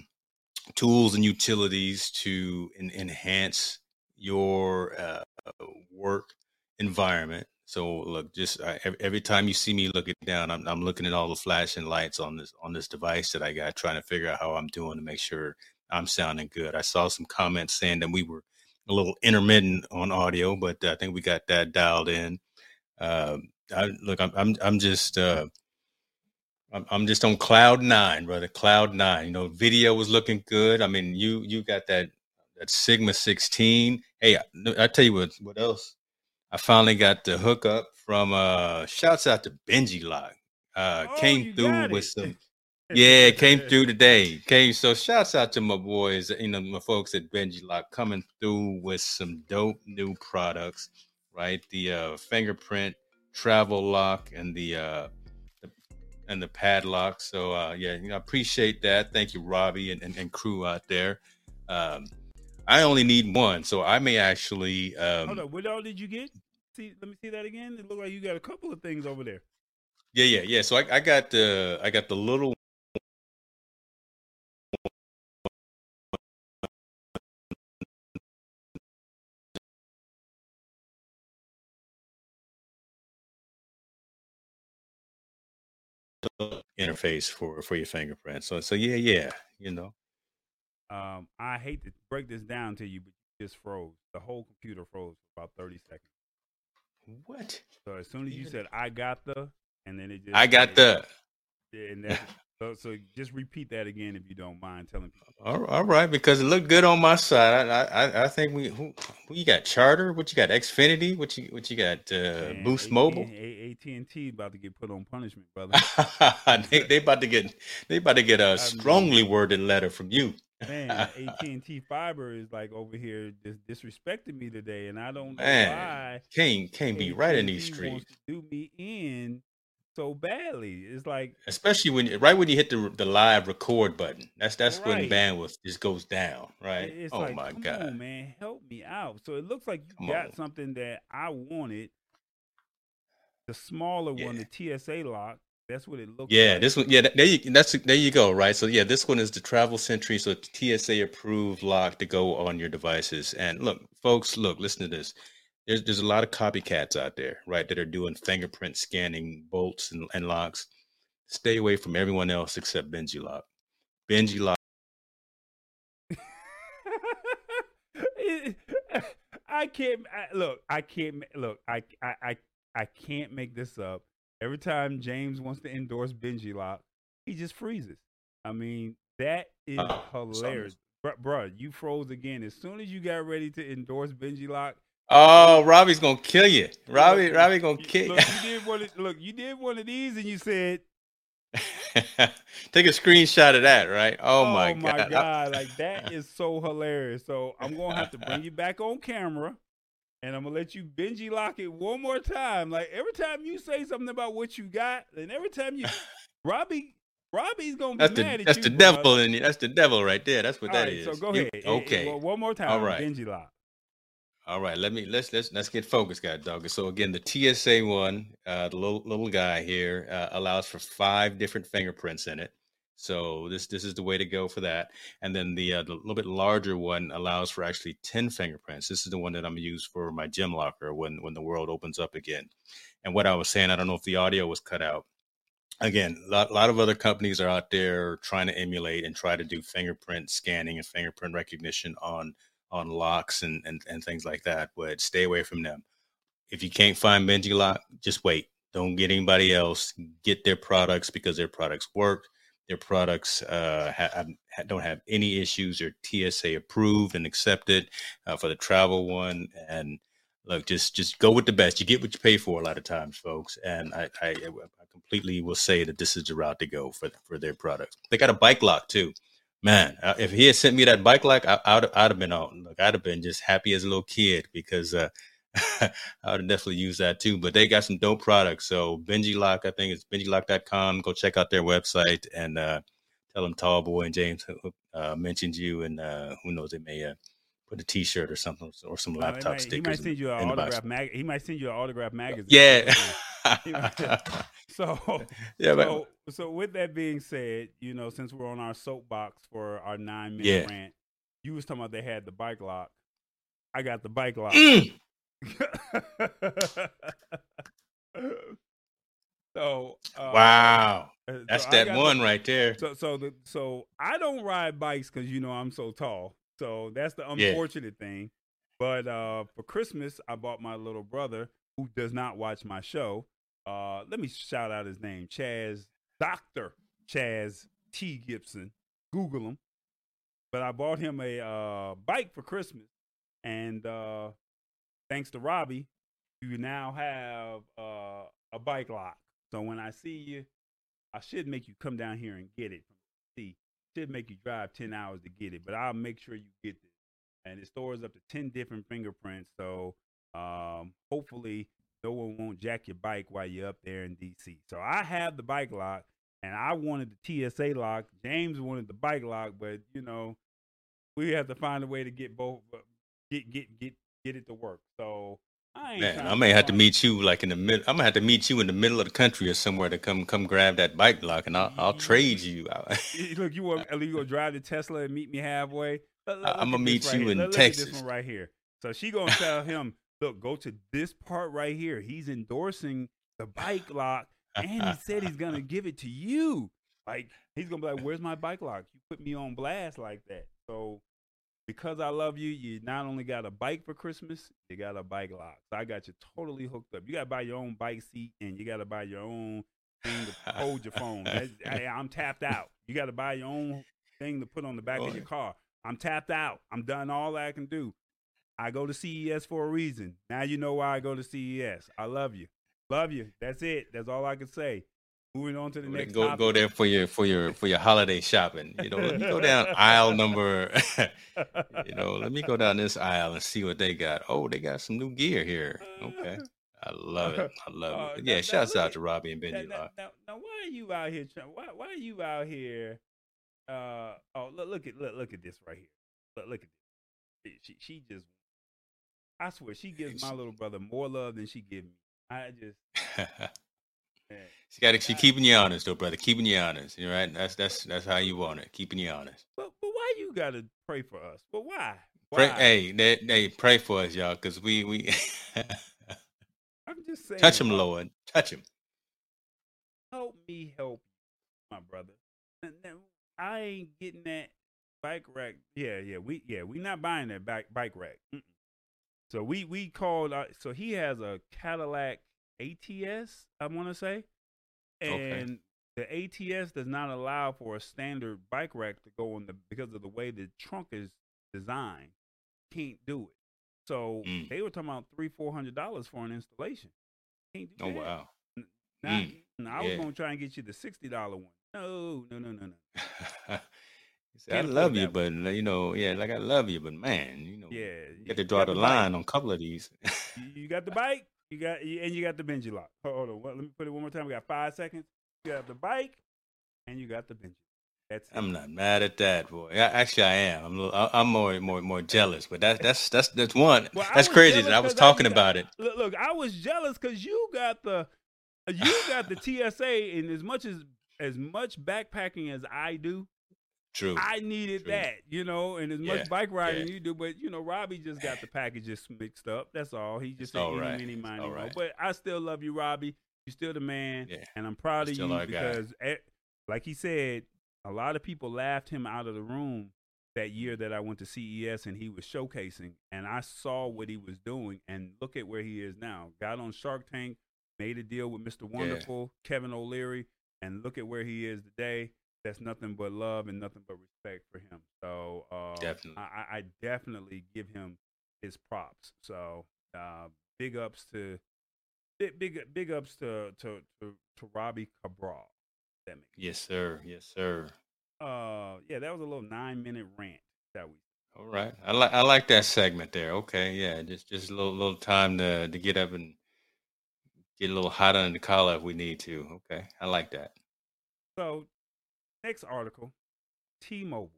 tools and utilities to en- enhance your uh, work environment. So look, just uh, every time you see me looking down, I'm, I'm looking at all the flashing lights on this on this device that I got, trying to figure out how I'm doing to make sure I'm sounding good. I saw some comments saying that we were a little intermittent on audio, but I think we got that dialed in. Um, I, look, I'm I'm I'm just uh, I'm, I'm just on cloud nine, brother. Cloud nine. You know, video was looking good. I mean, you you got that that Sigma 16. Hey, I, I tell you what what else. I finally got the hookup from uh shouts out to Benji Lock. Uh Oh, came through with some [laughs] yeah, came through today. Came so shouts out to my boys, you know, my folks at Benji Lock coming through with some dope new products, right? The uh fingerprint travel lock and the uh the, and the padlock. So uh yeah, you know, I appreciate that. Thank you, Robbie and, and, and crew out there. Um I only need one, so I may actually Hold um on, what all did you get? See, let me see that again. It looked like you got a couple of things over there. yeah, yeah, yeah. So I, I got the I got the little interface for for your fingerprint. So so yeah, yeah, you know. Um, I hate to break this down to you, but you just froze. The whole computer froze for about thirty seconds. What? So as soon as you said "I got the," and then it just I got the Yeah, and [laughs] so so just repeat that again if you don't mind telling people. all, all right because it looked good on my side. I I, I think we who, who you got Charter? What you got Xfinity? What you what you got uh, Boost Mobile? AT and T about to get put on punishment, brother. [laughs] they they about to get they about to get [laughs] a strongly worded letter from you. Man, [laughs] AT and T fiber is like over here dis- disrespecting me today, and I don't know Man, why. Can't can't be right in these streets. do me in so badly. It's like Especially when right when you hit the the live record button. That's that's when bandwidth just goes down, right? It's oh like, my god. on, man, help me out. So it looks like you Come got on. something that I wanted. The smaller one, the TSA lock. That's what it looks Yeah, like. this one. Yeah, there you that's there you go. Right. So yeah, this one is the Travel Sentry, so it's TSA approved lock to go on your devices. And look, folks, look, listen to this. There's there's a lot of copycats out there, right, that are doing fingerprint scanning bolts and, and locks. Stay away from everyone else except Benji Lock. Benji Lock. [laughs] I can't I, look. I can't look. I, I I I can't make this up. Every time James wants to endorse Benji Lock, he just freezes. I mean, that is Uh, hilarious, Bru- bruh. You froze again as soon as you got ready to endorse Benji Lock. Oh, Robbie's gonna kill you. Robbie, Look, Robbie gonna you- kill Look, you [laughs] did one. Of, look, you did one of these, and you said, [laughs] Take a screenshot of that, right? Oh, oh my god. Oh my god. god, like [laughs] that is so hilarious. So I'm gonna have to bring you back on camera, and I'm gonna let you Benji lock it one more time. Like every time you say something about what you got, and every time you Robbie, Robbie's gonna be That's mad the at that's you. the bruh. devil in you. That's the devil right there. That's what All that right, is. So go You- ahead. Okay. well, one more time. All right. Benji lock. All right, let me let's let's let's get focused, guy dog. So again, the TSA one, uh, the little little guy here uh, allows for five different fingerprints in it. So this this is the way to go for that. And then the uh, the little bit larger one allows for actually ten fingerprints. This is the one that I'm gonna use for my gym locker when when the world opens up again. And what I was saying, I don't know if the audio was cut out. Again, a lot, lot of other companies are out there trying to emulate and try to do fingerprint scanning and fingerprint recognition on on locks and, and, and things like that, but stay away from them. If you can't find Benji Lock, just wait. Don't get anybody else. Get their products because their products work. Their products uh, ha- don't have any issues. They're TSA approved and accepted uh, for the travel one. And look, just just go with the best. You get what you pay for a lot of times, folks. And I, I, I completely will say that this is the route to go for for their products. They got a bike lock too. Man, uh, if he had sent me that bike lock, I, I'd, I'd have been on. Look, I'd have been just happy as a little kid because uh, [laughs] I would have definitely used that too. But they got some dope products. So Benji Lock, I think it's benjilock.com. Go check out their website and uh, tell them Tall Boy and James uh, mentioned you, and uh, who knows, they may uh, put a T-shirt or something or some laptop might, stickers. He might send you an autograph mag- He might send you an autograph magazine. Yeah. [laughs] [laughs] so yeah, so, so with that being said, you know, since we're on our soapbox for our nine minute Yeah. rant, you was talking about they had the bike lock. I got the bike lock. Mm. [laughs] so uh, Wow, uh, so that's that got the- one right there. So so the so I don't ride bikes because you know I'm so tall. So that's the Yeah. unfortunate thing. But uh, for Christmas, I bought my little brother who does not watch my show. Uh, let me shout out his name, Chaz Doctor Chaz T Gibson. Google him. But I bought him a uh, bike for Christmas, and uh, thanks to Robbie, you now have uh, a bike lock. So when I see you, I should make you come down here and get it from see. Should make you drive ten hours to get it, but I'll make sure you get this. And it stores up to ten different fingerprints. So um, hopefully no one won't jack your bike while you're up there in DC. So I have the bike lock, and I wanted the TSA lock. James wanted the bike lock, but you know we have to find a way to get both uh, get get get get it to work. So I ain't Man, I may have to meet you like in the middle. I'm gonna have to meet you in the middle of the country or somewhere to come come grab that bike lock, and I'll I'll trade you. Look, you [laughs] want you gonna drive to Tesla and meet me halfway? Look- look- I- look I'ma meet right you here. in Look- look at Texas. this one right here. So she gonna tell him, look, go to this part right here. He's endorsing the bike lock, and he said he's gonna [laughs] give it to you. Like he's gonna be like, "Where's my bike lock? You put me on blast like that." So because I love you, you not only got a bike for Christmas, you got a bike lock. So I got you totally hooked up. You gotta buy your own bike seat, and you gotta buy your own thing to hold your phone. I, I'm tapped out. You got to buy your own thing to put on the back of your car. I'm tapped out. I'm done all I can do. I go to CES for a reason. Now you know why I go to CES. I love you. Love you. That's it. That's all I can say. Moving on to the next go topic. go there for your for your for your holiday shopping. You know, let me go down aisle number. [laughs] you know, let me go down this aisle and see what they got. Oh, they got some new gear here. Okay, I love it. I love Uh, it. now- Yeah, now shouts out to Robbie and Benji. now, now, now, why are you out here? Why, why are you out here? Uh, oh, look, look at look, look at this right here. Look, look at this. She, she just, I swear, she gives my little brother more love than she gives me. I just, [laughs] she got she keeping you honest though, brother. Keeping you honest. You right? That's that's that's how you want it. Keeping you honest. But but why you gotta pray for us? But why? Pray, hey, they, they pray for us, y'all, because we we [laughs] I'm just saying. touch him, Lord, touch him. help me help my brother. I ain't getting that bike rack. Yeah, yeah, we yeah we not buying that bike bike rack. Mm-mm. So we we called. Uh, so he has a Cadillac ATS. I want to say, Okay. and the ATS does not allow for a standard bike rack to go in the because of the way the trunk is designed. Can't do it. So Mm. they were talking about three four hundred dollars for an installation. Can't do Oh that. wow. Now, Mm, now, I was yeah. gonna try and get you the sixty dollar one. No, no, no, no, no. [laughs] He said, I Can't afford love you, but you know, yeah, like I love you, but man, you know, Yeah, you got to draw the bike. line on a couple of these. You, got the bike. You got and you got the Benji lock. Hold on. What- Let me put it one more time. We got five seconds. You got the bike, and you got the Benji. That's. I'm not mad at that, boy. Yeah, actually, I am. I'm, little- I- I'm more, more, more jealous. But that's that's that's that's one. Well, that's crazy. That I was 'cause I- talking about it. Look, look, I was jealous because you got the you got the [sighs] TSA, and as much as as much backpacking as I do, True. I needed True. that, you know, and as much bike riding yeah. you do, but you know, Robbie just got the packages mixed up. That's all. He just ain't right. any, miny, right. But I still love you, Robbie. You're still the man, Yeah. and I'm proud You're of you because, eh, like he said, a lot of people laughed him out of the room that year that I went to CES and he was showcasing, and I saw what he was doing, and look at where he is now. Got on Shark Tank, made a deal with Mr. Wonderful, Kevin O'Leary, and look at where he is today. That's nothing but love and nothing but respect for him. So uh, Definitely. I, I- definitely give him his props. So uh, big ups to big big big ups to to to, to Robbie Cabral. That makes yes, sir. Yes, sir. uh yeah, that was a little nine minute rant that we All right. I like I like that segment there. Okay, yeah, just just a little little time to to get up and get a little hot under the collar if we need to. Okay, I like that. So, next article T Mobile.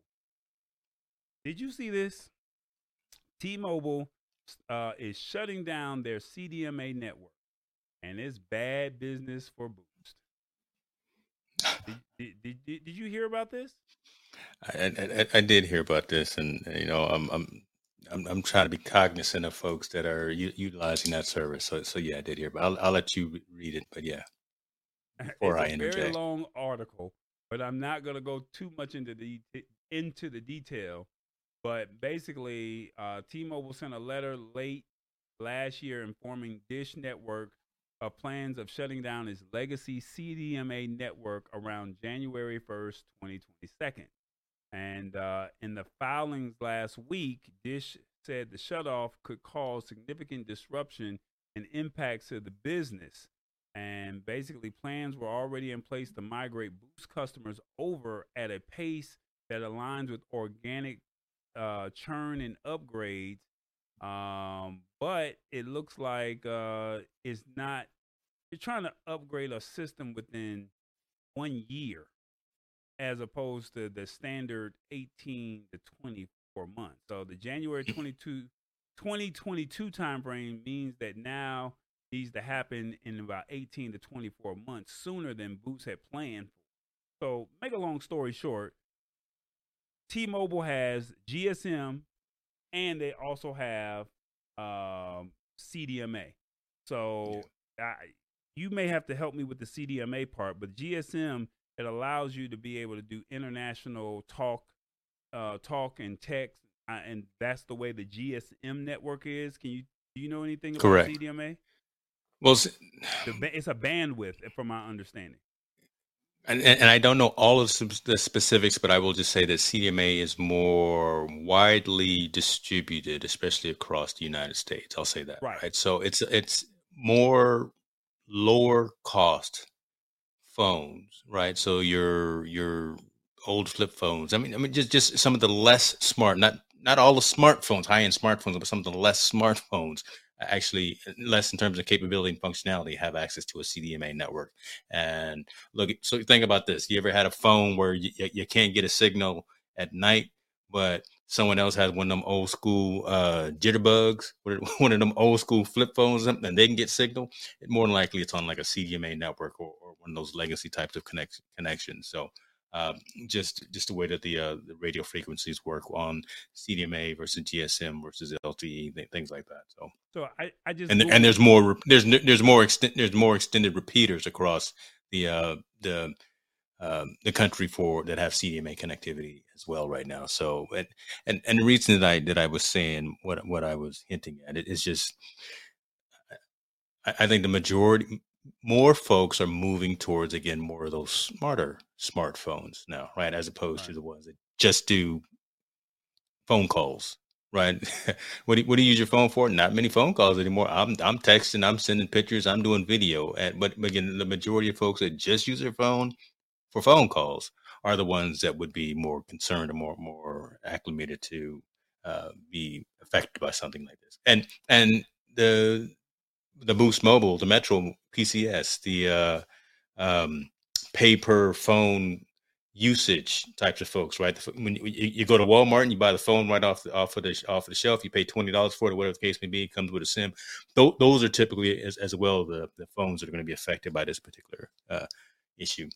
Did you see this? T Mobile uh, is shutting down their CDMA network, and it's bad business for Boost. Did, did, did, did, you hear about this? I, I, I- did hear about this, and you know, I'm I'm I'm, I'm trying to be cognizant of folks that are u- utilizing that service. So so yeah, I did hear, but I'll I'll let you read it. But yeah, [laughs] Before it's I a very long article, but I'm not going to go too much into the into the detail. But basically, uh, T-Mobile sent a letter late last year informing Dish Network of plans of shutting down its legacy CDMA network around January 1st, 2022. And uh, in the filings last week, Dish said the shutoff could cause significant disruption and impacts to the business. And basically, plans were already in place to migrate Boost customers over at a pace that aligns with organic uh, churn and upgrades. Um, but it looks like uh, it's not. You're trying to upgrade a system within one year, as opposed to the standard 18 to 24 months. So the January 22, 2022 timeframe means that now needs to happen in about 18 to 24 months sooner than Boost had planned for. So, make a long story short, T-Mobile has GSM and they also have um, CDMA. So, I, you may have to help me with the CDMA part, but GSM it allows you to be able to do international talk, uh, talk and text, uh, and that's the way the GSM network is. Can you do you know anything about Correct. CDMA? Well, The it's a bandwidth, eh, from my understanding. and and I don't know all of the the specifics, but I will just say that CDMA is more widely distributed, especially across the United States. I'll say that. Right. Right. So it's it's more lower cost phones, right? So your your old flip phones. I mean, I mean, just just some of the less smart, not not all the smartphones, high end smartphones, but some of the less [laughs] smartphones actually less in terms of capability and functionality have access to a CDMA network. And look, so think about this: you ever had a phone where you, you can't get a signal at night, but someone else has one of them old school uh, jitterbugs, one of- [laughs] one of them old school flip phones, and they can get signal. More than likely, it's on like a CDMA network or, or one of those legacy types of connect, connections. So um, just just the way that the uh, the radio frequencies work on CDMA versus GSM versus LTE, th- things like that. So So I, I just and and there's more there's there's more extent there's more extended repeaters across the uh, the um, the country for that have CDMA connectivity as well right now. So and and, and the reason that I that I was saying what what I was hinting at it is just I, I think the majority more folks are moving towards again more of those smarter smartphones now, right? As opposed to the ones that just do phone calls, right? [laughs] what do you, what do you use your phone for? Not many phone calls anymore. I'm I'm texting, I'm sending pictures, I'm doing video. And but, but again, the majority of folks that just use their phone for phone calls are the ones that would be more concerned or more more acclimated to uh, be affected by something like this. And and the the Boost Mobile, the Metro PCS, the uh, um, pay per phone usage types of folks, right? The, when you, you go to Walmart and you buy the phone right off the off of the off of the shelf, you pay twenty dollars for it, or whatever the case may be. It comes with a SIM. Th- those are typically as, as well the the phones that are going to be affected by this particular uh, issue.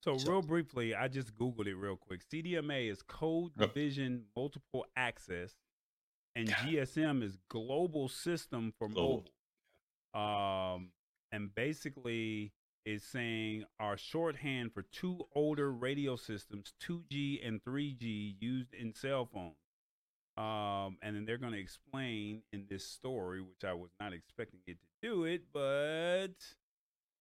So, So- real briefly, I just googled it real quick. CDMA is Code Yep. Division Multiple Access, and GSM is Global System for Global. Mobile. Um, and basically, is saying our shorthand for two older radio systems, 2G and 3G, used in cell phones. Um, and then they're going to explain in this story, which I was not expecting it to do it, but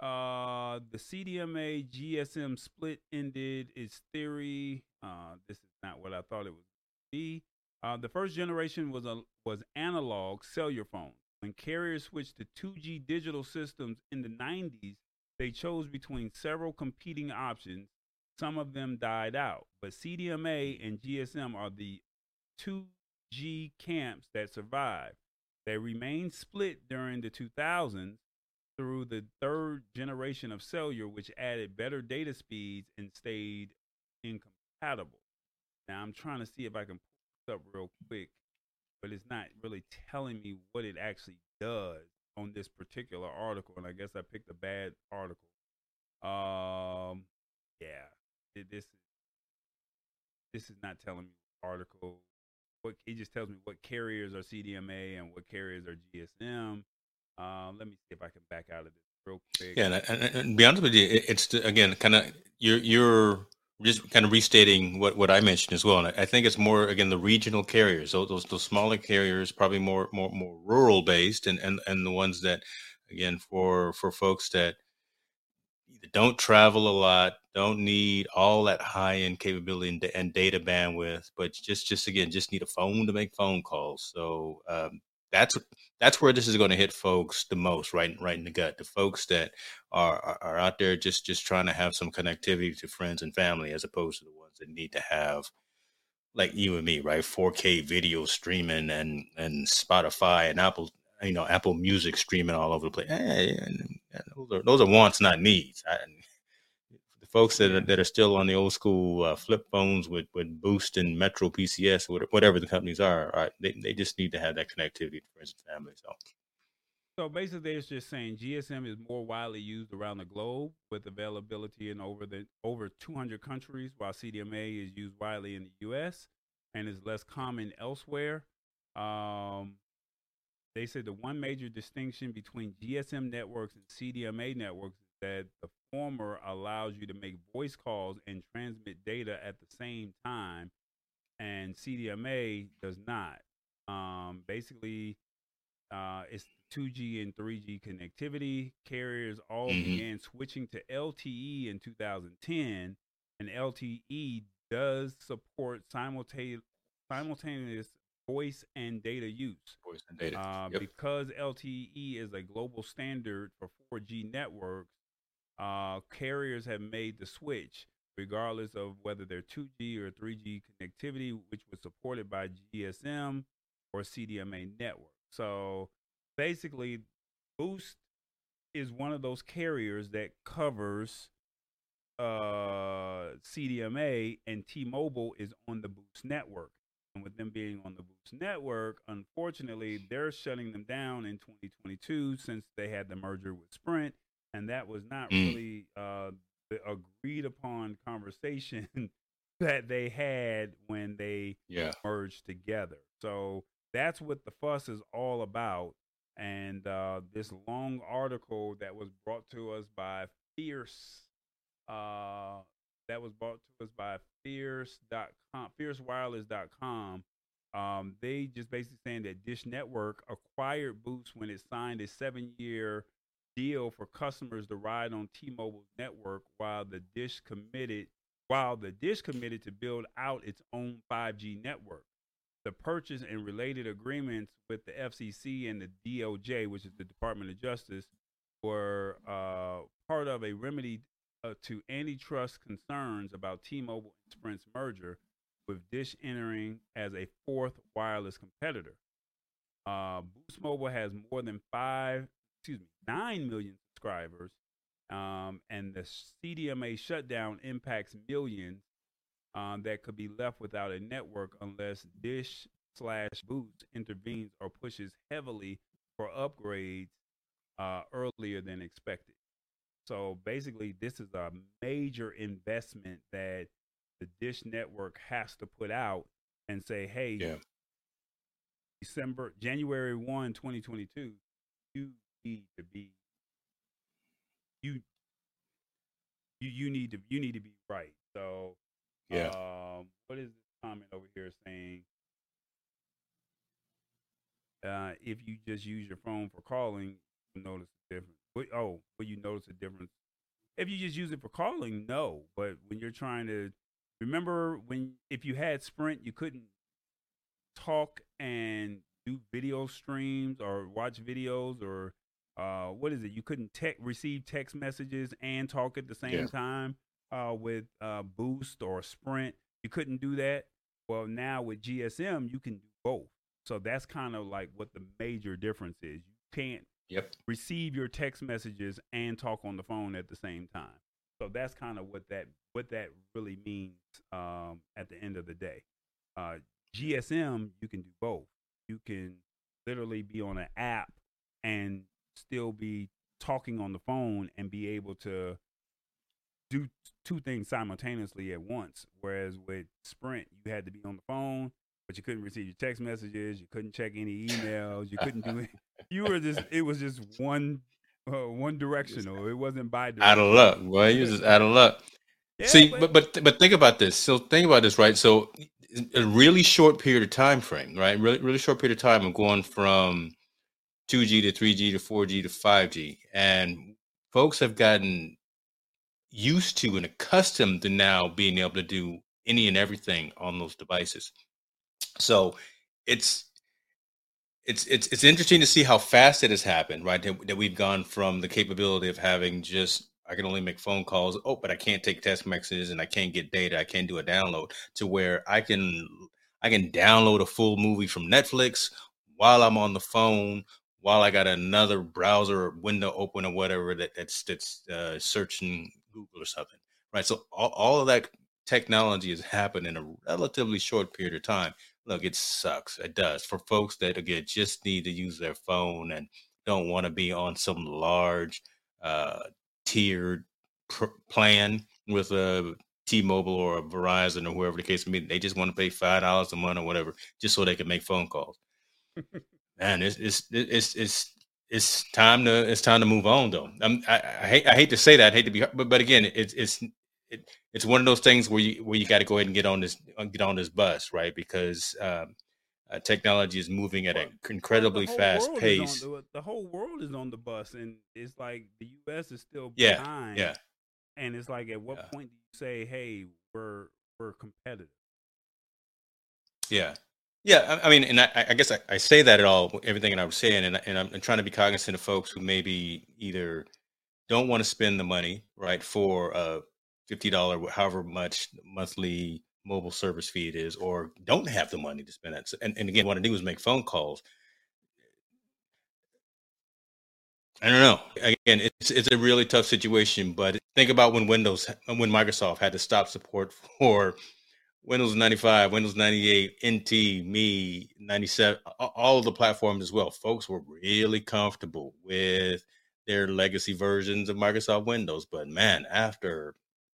uh, the CDMA GSM split ended its theory. Uh, this is not what I thought it would be. Uh, the first generation was a was analog cellular phones. When carriers switched to 2G digital systems in the 90s, they chose between several competing options. Some of them died out, but CDMA and GSM are the 2G camps that survived. They remained split during the 2000s through the third generation of cellular, which added better data speeds and stayed incompatible. Now I'm trying to see if I can pull this up real quick, but it's not really telling me what it actually does on this particular article. And I guess I picked a bad article. Um, yeah, this is this is not telling me article. What it just tells me what carriers are CDMA and what carriers are GSM. Um, let me see if I can back out of this real quick. Yeah, and, and, and be honest with you, it's again kind of you're you're just kind of restating what, what I mentioned as well. And I think it's more again the regional carriers, those those, those smaller carriers, probably more more more rural based, and and and the ones that again for for folks that don't travel a lot, don't need all that high end capability and, and, data bandwidth, but just just again just need a phone to make phone calls. So um, that's that's where this is going to hit folks the most, right right in the gut. The folks that are, are out there just just trying to have some connectivity to friends and family, as opposed to the ones that need to have like you and me, right? 4K video streaming and and Spotify and Apple you know Apple Music streaming all over the place. Eh, hey, and, and those are those are wants, not needs. I, folks that are, that are still on the old school uh, flip phones with with Boost and Metro PCS, or whatever the companies are, right, they they just need to have that connectivity to friends and family. So. So basically, it's just saying GSM is more widely used around the globe with availability in over the over 200 countries, while CDMA is used widely in the U.S. and is less common elsewhere. Um, they said the one major distinction between GSM networks and CDMA networks that the former allows you to make voice calls and transmit data at the same time, and CDMA does not. Um, basically, uh, it's 2G and 3G connectivity. Carriers all mm-hmm. began switching to LTE in 2010, and LTE does support simultaneous simultaneous voice and data use. Voice and data. Uh, yep. Because LTE is a global standard for 4G networks, uh, carriers have made the switch, regardless of whether they're 2G or 3G connectivity, which was supported by GSM or CDMA network. So basically, Boost is one of those carriers that covers uh, CDMA, and T-Mobile is on the Boost network. And with them being on the Boost network, unfortunately, they're shutting them down in 2022 since they had the merger with Sprint. And that was not mm. really uh, the agreed upon conversation [laughs] that they had when they yeah. merged together. So that's what the fuss is all about. And uh, this long article that was brought to us by Fierce uh, that was brought to us by fierce.com, fiercewireless.com. Um, they just basically saying that Dish Network acquired Boost when it signed a seven year deal for customers to ride on T-Mobile's network while the Dish committed while the Dish committed to build out its own 5G network. The purchase and related agreements with the FCC and the DOJ, which is the Department of Justice, were uh, part of a remedy uh, to antitrust concerns about T-Mobile and Sprint's merger, with Dish entering as a fourth wireless competitor. Uh, Boost Mobile has more than five, excuse me, nine million subscribers, um, and the CDMA shutdown impacts millions um, that could be left without a network unless Dish slash Boost intervenes or pushes heavily for upgrades uh, earlier than expected. So basically, this is a major investment that the Dish Network has to put out and say, hey, yeah. December, January 1, 2022, you need to be you you you need to you need to be right. So yeah. Um, what is this comment over here saying? Uh, if you just use your phone for calling, you notice the difference. Oh, will you notice a difference? If you just use it for calling, no. But when you're trying to remember when if you had Sprint, you couldn't talk and do video streams or watch videos or uh, what is it? You couldn't te- receive text messages and talk at the same Yeah. time uh, with uh, Boost or Sprint. You couldn't do that. Well, now with GSM, you can do both. So that's kind of like what the major difference is. You can't Yep. receive your text messages and talk on the phone at the same time. So that's kind of what that what that really means um, at the end of the day. Uh, GSM, you can do both. You can literally be on an app and still be talking on the phone and be able to do two things simultaneously at once. Whereas with Sprint, you had to be on the phone, but you couldn't receive your text messages, you couldn't check any emails, you couldn't do it. [laughs] You were just it was just one uh, one directional. It wasn't bi Out of luck, boy. You just out of luck. Yeah, See, but but but think about this. So think about this, right? So a really short period of time frame, right? Really really short period of time of going from 2G to 3G to 4G to 5G, and folks have gotten used to and accustomed to now being able to do any and everything on those devices. So it's it's it's it's interesting to see how fast it has happened, right? That, that we've gone from the capability of having just I can only make phone calls. Oh, but I can't take text messages and I can't get data. I can't do a download to where I can I can download a full movie from Netflix while I'm on the phone, while I got another browser window open or whatever that, that's that's uh, searching Google or something, right? So all, all of that technology has happened in a relatively short period of time. Look, it sucks. It does for folks that again just need to use their phone and don't want to be on some large uh, tiered pr- plan with a T-Mobile or a Verizon or whoever the case may be. They just want to pay five dollars a month or whatever just so they can make phone calls. [laughs] Man, it's it's it's it's it's time to it's time to move on though. I'm, I, I hate I hate to say that. I hate to be, but but again, it's it's it, it's one of those things where you where you got to go ahead and get on this uh, get on this bus, right? Because um, uh, technology is moving at an incredibly fast pace. the, the whole world is on the bus, and it's like the U.S. is still Yeah, behind. yeah. And it's like, at what Yeah. point do you say, "Hey, we're we're competitive"? Yeah. Yeah. I, I mean, and I, I guess I, I say that at all, everything that I'm saying, and, and I'm, I'm trying to be cognizant of folks who maybe either don't want to spend the money, right, for a $50, however much monthly mobile service fee it is, or don't have the money to spend it. And, and again, what I do is make phone calls. I don't know. Again, it's it's a really tough situation, but think about when Windows, when Microsoft had to stop support [laughs] for Windows 95, Windows 98, NT, Me, 97, all of the platforms as well. Folks were really comfortable with their legacy versions of Microsoft Windows. But man, after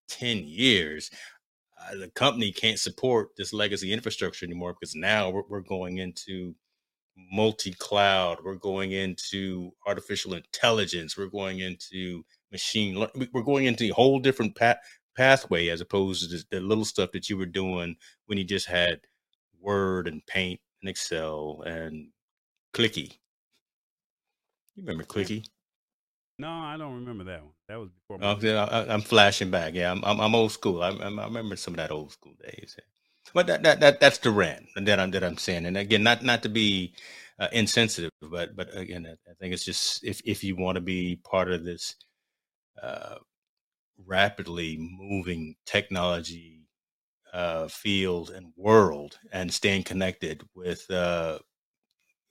10 years, uh, the company can't support this legacy infrastructure anymore because now we're, we're going into multi cloud, we're going into artificial intelligence, we're going into machine learning, we're going into a whole different path pathway as opposed to the little stuff that you were doing when you just had Word and Paint and Excel and Clippy. You remember Clippy? No, I don't remember that one. That was before. my Oh, I, I'm flashing back. Yeah, I'm, I'm, I'm old school. I, I remember some of that old school days. But that, that, that that's the rant that I'm that I'm saying. And again, not not to be uh, insensitive, but but again, I, I think it's just if if you want to be part of this uh, rapidly moving technology uh, field and world, and staying connected with uh,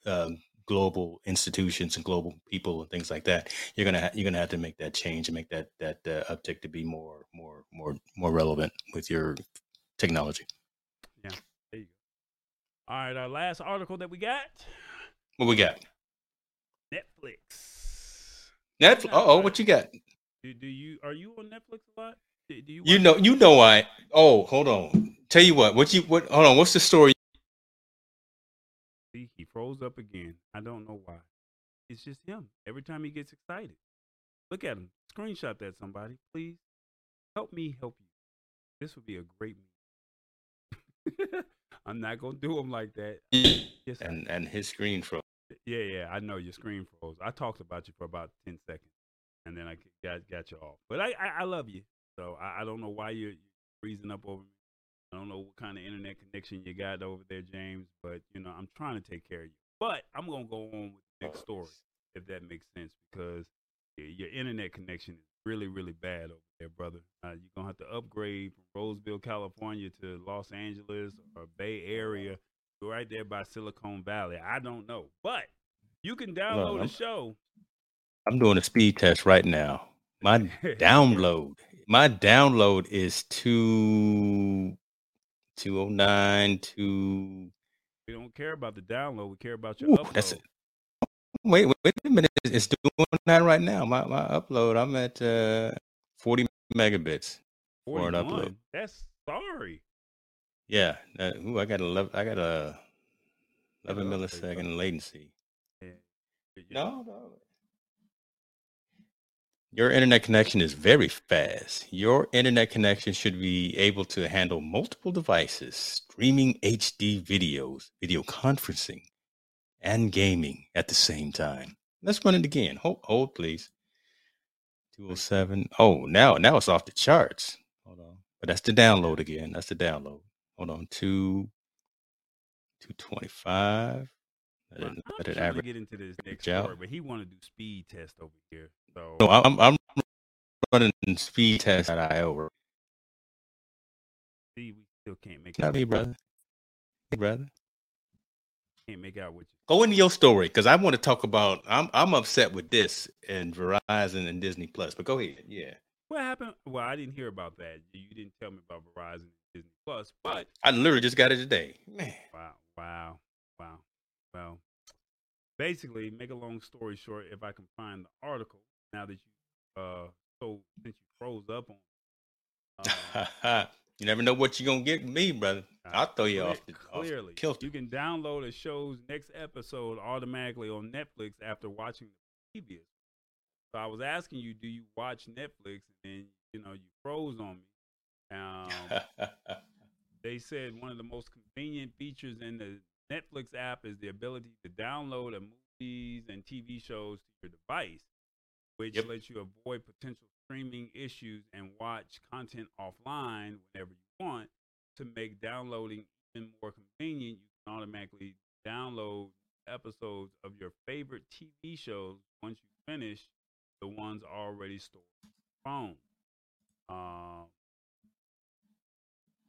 um, global institutions and global people and things like that, you're gonna ha- you're gonna have to make that change and make that that uh, uptick to be more more more more relevant with your technology. There you go. All right, our last article that we got: What we got? Netflix. Netflix. Oh, what you got? Do, do you are you on Netflix a lot? Do, do you You know, you know I. Oh, hold on. Tell you what. What you what? Hold on. What's the story? See, he froze up again. I don't know why. It's just him. Every time he gets excited. Look at him. Screenshot that somebody, please. Help me help you. This would be a great meme. [laughs] I'm not gonna do him like that. [laughs] Yes, And and his screen froze. yeah, yeah. I know your screen froze. I talked about you for about ten seconds, and then I got got you off. But I I, I love you. So I, I don't know why you're, you're freezing up over me. I don't know what kind of internet connection you got over there, James. But you know I'm trying to take care of you. But I'm gonna go on with the next story if that makes sense because your internet connection is really really bad over there, brother. Uh, you're gonna have to upgrade from Roseville, California, to Los Angeles or Bay Area. You're right there by Silicon Valley. I don't know, but you can download the show. I'm doing a speed test right now. My [laughs] download, my download is two two oh nine two. We don't care about the download. We care about your Ooh, upload. That's it. Wait, wait, wait a minute. It's doing that right now. My my upload. I'm at uh, 40 megabits 41. for an upload. That's sorry. Yeah. Uh, ooh, I got a I got a 11 millisecond latency. Yeah. No, no. Your internet connection is very fast. Your internet connection should be able to handle multiple devices, streaming HD videos, video conferencing, and gaming at the same time. Let's run it again. Hold, hold please. 207. Oh, now now it's off the charts. Hold on. But that's the download again. That's the download. Hold on. Two 225. Let it, let it to get into this next story, but he want to do speed test over here. So no, I'm I'm running speed test at IO. See, we still can't make. Not me, brother. Hey, brother. Can't make out what you. Go into your story because I want to talk about. I'm I'm upset with this and Verizon and Disney Plus. But go ahead. Yeah. What happened? Well, I didn't hear about that. You didn't tell me about Verizon and Disney Plus, but I literally just got it today. Man. Wow. Wow. Wow. Well, basically, make a long story short, if I can find the article now that you uh so since you froze up on um, [laughs] you never know what you're gonna get me, brother. I'll throw you off the clearly. Off you can download a show's next episode automatically on Netflix after watching the previous. So I was asking you, do you watch Netflix? And then you know you froze on me. Um, [laughs] they said one of the most convenient features in the Netflix app is the ability to download a movies and TV shows to your device, which yep. lets you avoid potential streaming issues and watch content offline whenever you want. To make downloading even more convenient, you can automatically download episodes of your favorite TV shows once you finish the ones already stored on your phone. Um,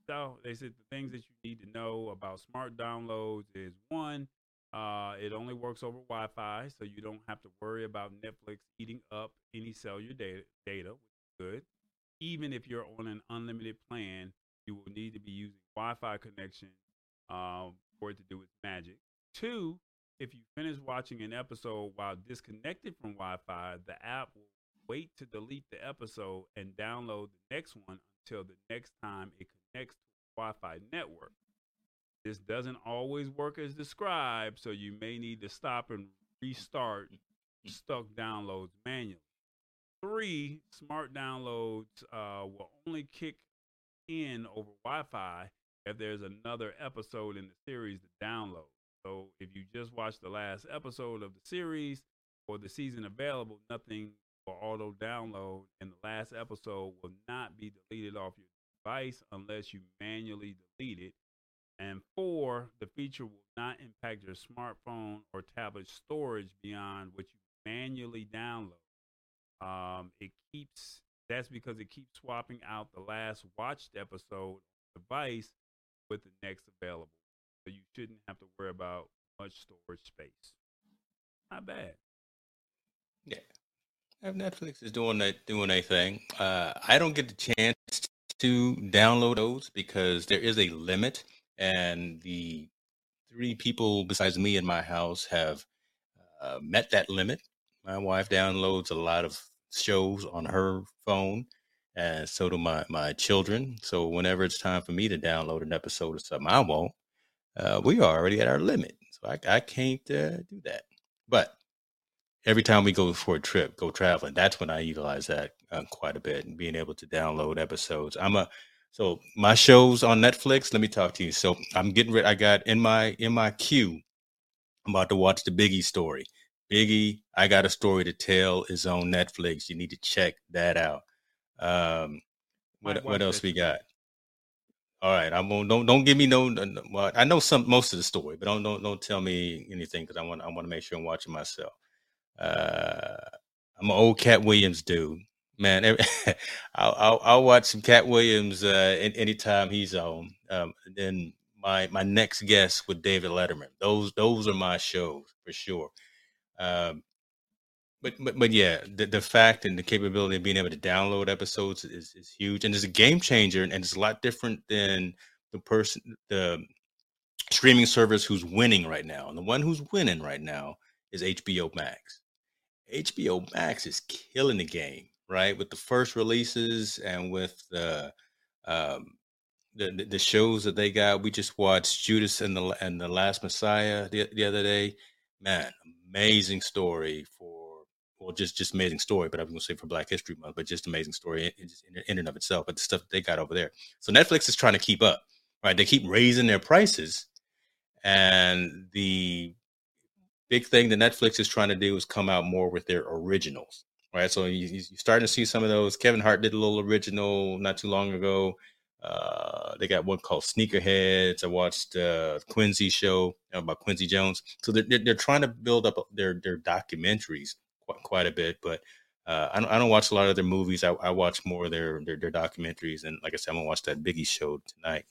so they said the things that you need to know about smart downloads is one, uh, it only works over Wi-Fi, so you don't have to worry about Netflix eating up any cellular data, data which is good. Even if you're on an unlimited plan, you will need to be using Wi-Fi connection um, for it to do its magic. Two, if you finish watching an episode while disconnected from Wi-Fi, the app will wait to delete the episode and download the next one until the next time it connects to Wi-Fi network. This doesn't always work as described, so you may need to stop and restart stuck downloads manually. Three, smart downloads uh, will only kick in over Wi-Fi if there's another episode in the series to download. So if you just watched the last episode of the series or the season available, nothing will auto download, and the last episode will not be deleted off your device unless you manually delete it. And four, the feature will not impact your smartphone or tablet storage beyond what you manually download. Um, it keeps that's because it keeps swapping out the last watched episode device with the next available. So you shouldn't have to worry about much storage space. Not bad. Yeah. Netflix is doing that doing a thing. Uh, I don't get the chance to download those because there is a limit, and the three people besides me in my house have uh, met that limit. My wife downloads a lot of shows on her phone, and so do my my children. So whenever it's time for me to download an episode or something I want, uh, we are already at our limit. So I, I can't uh, do that. But every time we go for a trip, go traveling, that's when I utilize that uh, quite a bit and being able to download episodes. I'm a so my shows on Netflix. Let me talk to you. So I'm getting ready. I got in my in my queue. I'm about to watch the Biggie story. Biggie, I got a story to tell. is on Netflix. You need to check that out. Um, what what else we got? All right, I won't. Don't don't give me no. no well, I know some most of the story, but don't don't don't tell me anything because I want I want to make sure I'm watching myself. Uh, I'm an old Katt Williams dude, man. [laughs] I'll, I'll, I'll watch some Katt Williams uh, anytime he's on. Um, then my my next guest with David Letterman. Those those are my shows for sure. Um, but, but but yeah, the, the fact and the capability of being able to download episodes is, is huge and it's a game changer and it's a lot different than the person the streaming service who's winning right now. And the one who's winning right now is HBO Max. HBO Max is killing the game, right? With the first releases and with the um, the, the shows that they got. We just watched Judas and the and the Last Messiah the, the other day. Man, amazing story for well, just just amazing story. But I'm to say for Black History Month, but just amazing story in, in and of itself. But the stuff they got over there. So Netflix is trying to keep up, right? They keep raising their prices, and the big thing that Netflix is trying to do is come out more with their originals, right? So you, you're starting to see some of those. Kevin Hart did a little original not too long ago. Uh, they got one called Sneakerheads. I watched uh, Quincy show about Quincy Jones. So they're, they're, they're trying to build up their their documentaries quite, quite a bit, but uh, I don't I don't watch a lot of their movies. I, I watch more of their, their, their documentaries, and like I said, I'm gonna watch that Biggie show tonight.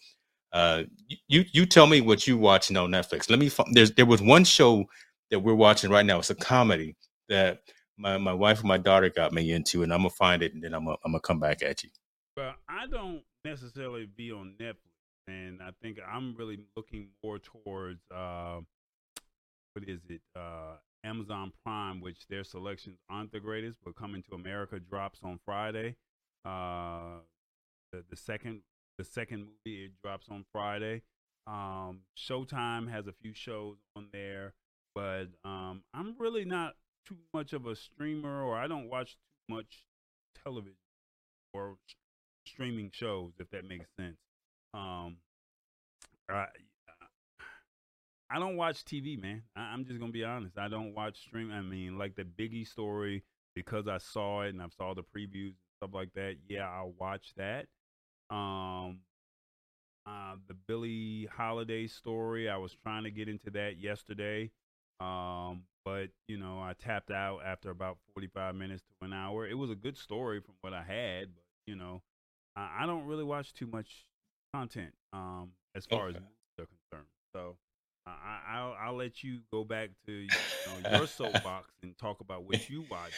Uh, you you tell me what you watching on Netflix. Let me. There's there was one show that we're watching right now. It's a comedy that my, my wife and my daughter got me into, and I'm gonna find it, and then I'm gonna, I'm come back at you. Well, I don't necessarily be on Netflix, and I think I'm really looking more towards uh, what is it? Uh, Amazon Prime, which their selections aren't the greatest, but Coming to America drops on Friday. Uh, the, the second the second movie it drops on Friday. Um, Showtime has a few shows on there but um, I'm really not too much of a streamer, or I don't watch too much television or streaming shows, if that makes sense. Um, I, I don't watch TV, man. I, am just gonna be honest. I don't watch stream. I mean, like the Biggie story, because I saw it and I saw the previews and stuff like that. Yeah, I'll watch that. Um, uh, the Billie Holiday story. I was trying to get into that yesterday. Um, but you know, I tapped out after about 45 minutes to an hour. It was a good story from what I had, but you know, I, I don't really watch too much content um, as far okay. as movies are concerned. So I, will I'll let you go back to you know, your soapbox and talk about what you watch.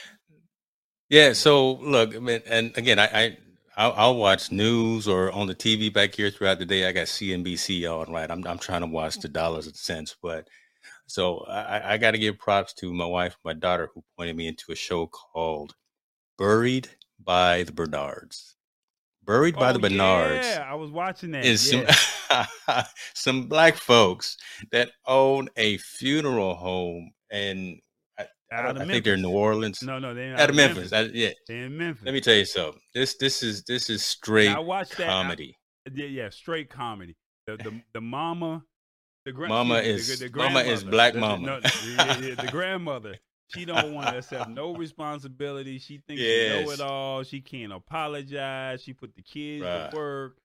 Yeah. So look, I mean, and again, I, I I'll, I'll, watch news or on the TV back here throughout the day. I got CNBC on, right? I'm I'm trying to watch the dollars and cents, but so I, I got to give props to my wife, my daughter, who pointed me into a show called Buried by the Bernards. Buried by oh, the Bernards. Yeah, I was watching that. Is yeah. some, [laughs] some black folks that own a funeral home and I, I, I think they're in New Orleans. No, no, they're out, of Memphis. Memphis. I, yeah, they're in Memphis. Let me tell you something. This this is this is straight I watched that, comedy. yeah, yeah, straight comedy. The the the mama the mama she, is the, the mama is black mama. No, [laughs] the, the grandmother. She don't want to accept no responsibility. She thinks yes. she know it all. She can't apologize. She put the kids right. to work.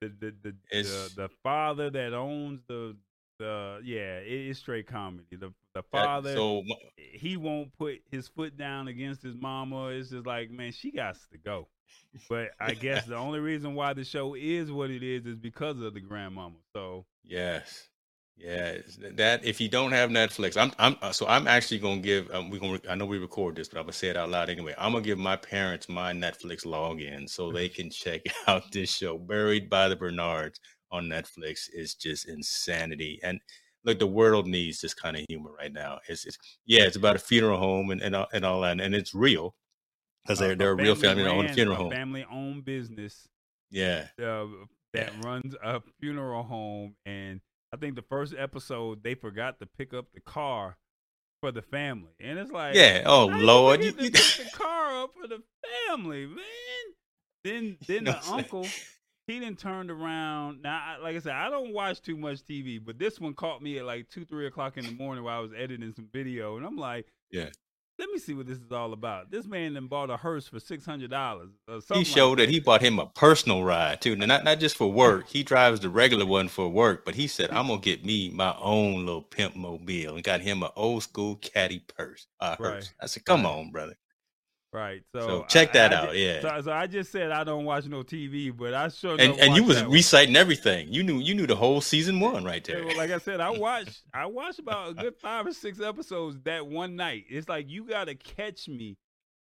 The the the, the, the father that owns the the yeah, it is straight comedy. The the father so, he won't put his foot down against his mama. It's just like man, she got to go. But I guess the [laughs] only reason why the show is what it is is because of the grandmama. So yes, yeah, that if you don't have Netflix, I'm I'm uh, so I'm actually gonna give um, we gonna I know we record this, but I'm gonna say it out loud anyway. I'm gonna give my parents my Netflix login so they can [laughs] check [laughs] out this show. Buried by the Bernards on Netflix is just insanity. And look, the world needs this kind of humor right now. It's, it's yeah, it's about a funeral home and and, and all that, and it's real because they're they're a, real family ran, owned funeral home, family owned business. Yeah, uh, that yeah. runs a funeral home and I think the first episode they forgot to pick up the car for the family, and it's like, yeah, oh lord, you, you... pick the [laughs] car up for the family, man. Then then the uncle he then turned around. Now, like I said, I don't watch too much TV, but this one caught me at like two, three o'clock in the morning while I was editing some video, and I'm like, yeah. Let me see what this is all about. This man then bought a hearse for six hundred dollars. He showed like that. that he bought him a personal ride too, not not just for work. He drives the regular one for work, but he said, "I'm gonna get me my own little pimp mobile," and got him an old school caddy purse. Uh, right. I said, "Come right. on, brother." Right. So, so check that I, out. I yeah. So, so, I just said I don't watch no TV, but I sure and and you was reciting one. everything. You knew you knew the whole season one right there. well, like I said, I [laughs] watched I watched about a good five or six episodes that one night. It's like you got to catch me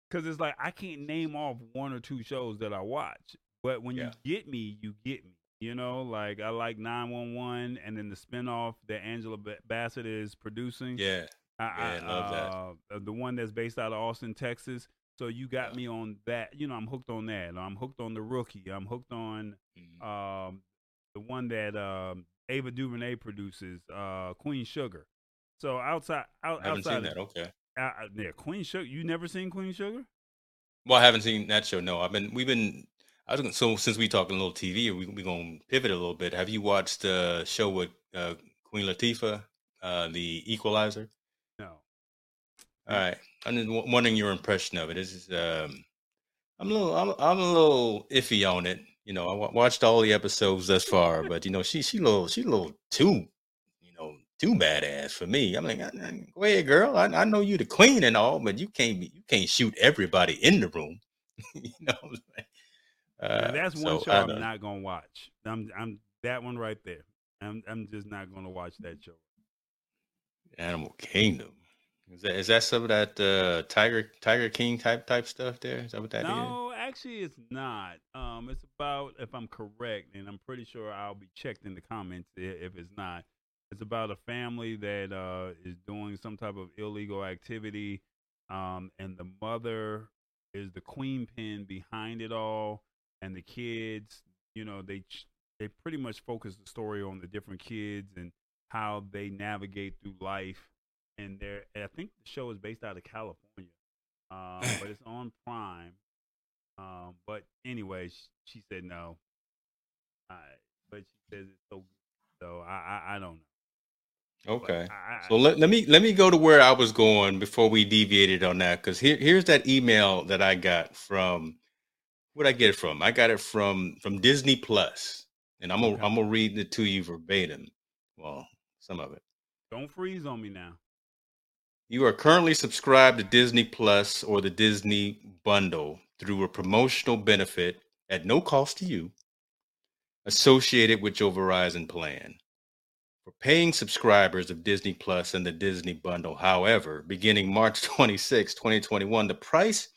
because it's like I can't name off one or two shows that I watch, but when yeah. you get me, you get me. You know, like I like 911 and then the spinoff that Angela Bassett is producing. Yeah. I, yeah, I love uh, that. The one that's based out of Austin, Texas. So you got me on that. You know, I'm hooked on that. I'm hooked on the rookie. I'm hooked on mm-hmm. um, the one that um, Ava DuVernay produces, uh, Queen Sugar. So outside, out, I haven't outside seen that. Okay. Uh, yeah, Queen Sugar. You never seen Queen Sugar? Well, I haven't seen that show. No, I've been. We've been. I was gonna, so since we talking a little TV, we we gonna pivot a little bit. Have you watched the show with uh, Queen Latifah, uh, the Equalizer? All right. I'm just wondering your impression of it. Is um, I'm a little, I'm, I'm a little iffy on it. You know, I w- watched all the episodes thus far, but you know, she she little she a little too, you know, too badass for me. I'm like, go ahead, girl. I, I know you the queen and all, but you can't be, you can't shoot everybody in the room. [laughs] you know, uh, that's one so show I'm not gonna watch. I'm I'm that one right there. I'm I'm just not gonna watch that show. Animal Kingdom. Is that is that some of that uh, Tiger Tiger King type type stuff there? Is that what that no, is? no, actually, it's not. Um, it's about if I'm correct, and I'm pretty sure I'll be checked in the comments if it's not. It's about a family that uh, is doing some type of illegal activity, um, and the mother is the queen pin behind it all, and the kids, you know, they they pretty much focus the story on the different kids and how they navigate through life and there I think the show is based out of California, um, [laughs] but it's on Prime. Um, but anyway, she, she said no. I, but she says it's so good, so I, I, I don't know. Okay. I, so let, let me let me go to where I was going before we deviated on that because here here's that email that I got from where'd I get it from? I got it from from Disney Plus, and I'm gonna okay. I'm gonna read it to you verbatim. Well, some of it. Don't freeze on me now. You are currently subscribed to Disney Plus or the Disney Bundle through a promotional benefit at no cost to you associated with your Verizon plan. For paying subscribers of Disney Plus and the Disney Bundle, however, beginning March [laughs] 26, 2021, the price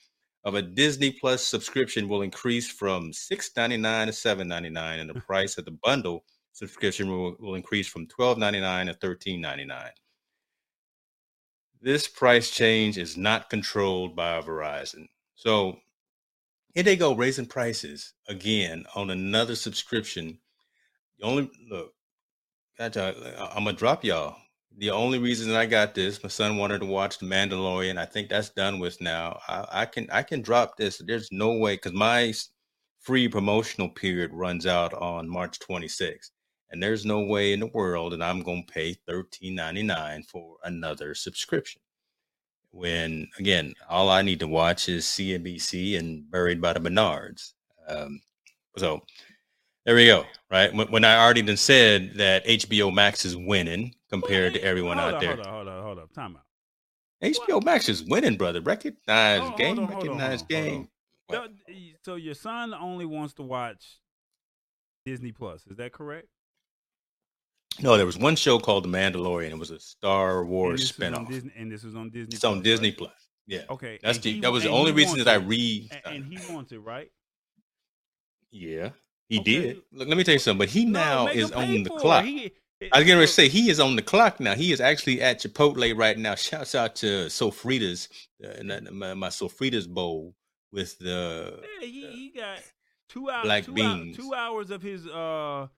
of a Disney Plus subscription will increase from $6.99 to $7.99, and the hmm. price of the bundle subscription will, will increase from $12.99 to $13.99. This price change is not controlled by Verizon. So here they go raising prices again on another subscription. The only look, I'm gonna drop y'all. The only reason I got this, my son wanted to watch The Mandalorian. I think that's done with now. I, I can I can drop this. There's no way because my free promotional period runs out on March 26th. And there's no way in the world that I'm going to pay $13.99 for another subscription. When, again, all I need to watch is CNBC and Buried by the Bernards. Um, so there we go, right? When, when, I already done said that HBO Max is winning compared to everyone hold out on, there. Hold on, hold on, hold on. Time out. HBO what? Max is winning, brother. Recognize oh, game, on, recognize game. So your son only wants to watch Disney Plus. Is that correct? No, there was one show called The Mandalorian. It was a Star Wars spinoff. Disney, and this was on Disney. It's Plus, on Disney right? Plus. Yeah. Okay. That's the, that was the only reason that I read. And, and, he wants it, right? Yeah, he okay. did. Look, let me tell you something. But he no, now is on the clock. He, I was going to say he is on the clock now. He is actually at Chipotle right now. Shouts out to Sofritas, uh, my, my Sofritas bowl with the. Yeah, he, he got two hours. Black two beans. Hours, two hours of his uh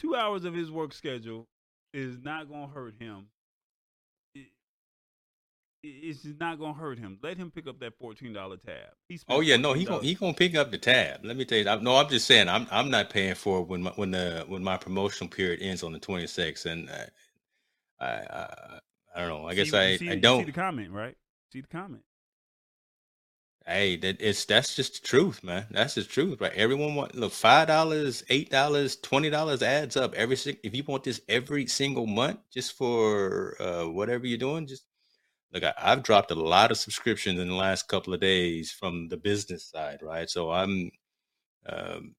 two hours of his work schedule is not gonna hurt him. It, it's not gonna hurt him. Let him pick up that fourteen dollar tab. oh yeah, no, he gonna he gonna pick up the tab. Let me tell you. I, no, I'm just saying. I'm I'm not paying for it when my, when the when my promotional period ends on the 26th, and I I, I, I don't know. I guess see, I see, I don't see the comment right. See the comment. Hey, that it's that's just the truth, man. That's the truth, right? Everyone want look five dollars, eight dollars, twenty dollars adds up every if you want this every single month just for uh whatever you're doing, just look. I, I've dropped a lot of subscriptions in the last couple of days from the business side, right? So I'm um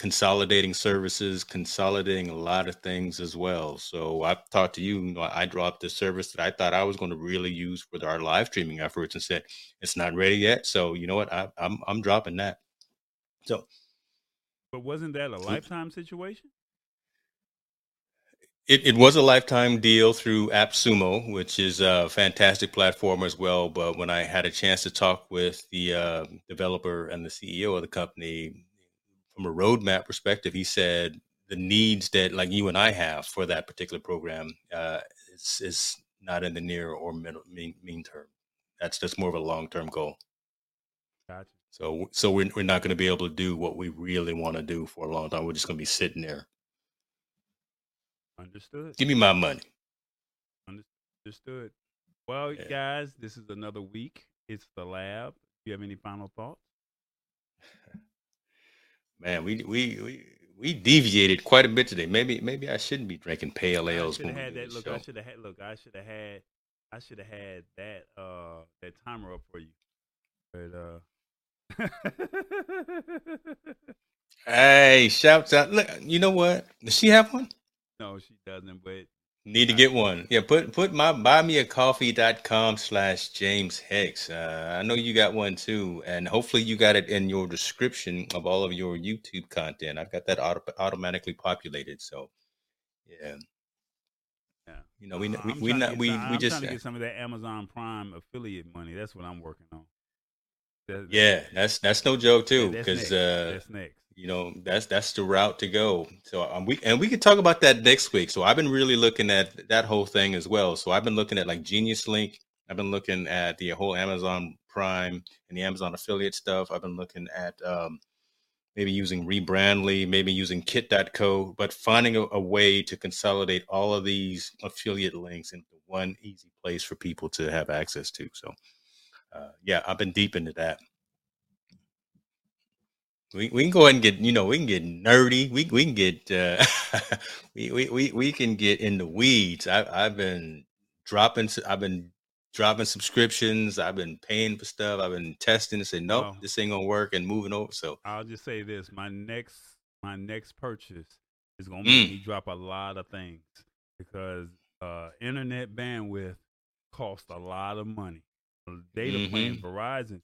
consolidating services, consolidating a lot of things as well. So I've talked to you. you know, I dropped the service that I thought I was going to really use for our live streaming efforts and said it's not ready yet. So you know what? I, I'm I'm dropping that. So, but wasn't that a lifetime situation? It, it was a lifetime deal through AppSumo, which is a fantastic platform as well. But when I had a chance to talk with the uh, developer and the CEO of the company, from a roadmap perspective, he said the needs that like you and I have for that particular program uh, is, is not in the near or middle, mean, mean term. That's just more of a long term goal. Gotcha. So so we're, we're not going to be able to do what we really want to do for a long time. We're just going to be sitting there. Understood. Give me my money. Understood. Well, yeah. guys, this is another week. It's the lab. Do you have any final thoughts? Man, we we we we deviated quite a bit today. Maybe maybe I shouldn't be drinking pale ales. I should have had that. Look, show. I should have had. Look, I should have had. I should have had that uh that timer up for you. But uh. [laughs] hey, shouts out! Look, you know what? Does she have one? No, she doesn't. But Need to get one. Yeah, put put my buymeacoffee.com slash James Hicks. Uh, I know you got one too, and hopefully you got it in your description of all of your YouTube content. I've got that auto- automatically populated. So, yeah. Yeah. You know, we we we, not, we, we just trying to get some of that Amazon Prime affiliate money. That's what I'm working on. That, yeah, that's that's no joke too, because yeah, uh, that's next you know that's that's the route to go. So um, we and we could talk about that next week. So i've been really looking at that whole thing as well. So i've been looking at like genius link. I've been looking at the whole amazon prime and the amazon affiliate stuff. I've been looking at um, maybe using rebrandly maybe using kit.co but finding a, a way to consolidate all of these affiliate links into one easy place for people to have access to. So uh, yeah i've been deep into that we, we can go ahead and get you know we can get nerdy we we can get uh, [laughs] we, we we we can get in the weeds. I, I've been dropping I've been dropping subscriptions. I've been paying for stuff. I've been testing and say nope, this ain't gonna work and moving over. So I'll just say this: my next my next purchase is gonna make mm. me drop a lot of things because uh, internet bandwidth costs a lot of money. Data mm-hmm. plan Verizon,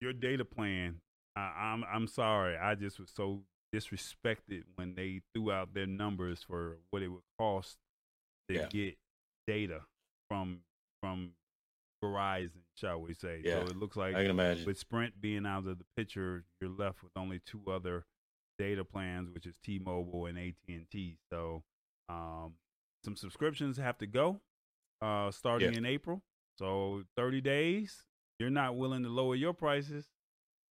your data plan I, am I'm, I'm sorry. I just was so disrespected when they threw out their numbers for what it would cost to yeah. get data from from Verizon, shall we say? Yeah. So it looks like I can imagine with Sprint being out of the picture, you're left with only two other data plans, which is T-Mobile and AT&T. So um, some subscriptions have to go uh, starting yeah. in April. So 30 days. You're not willing to lower your prices.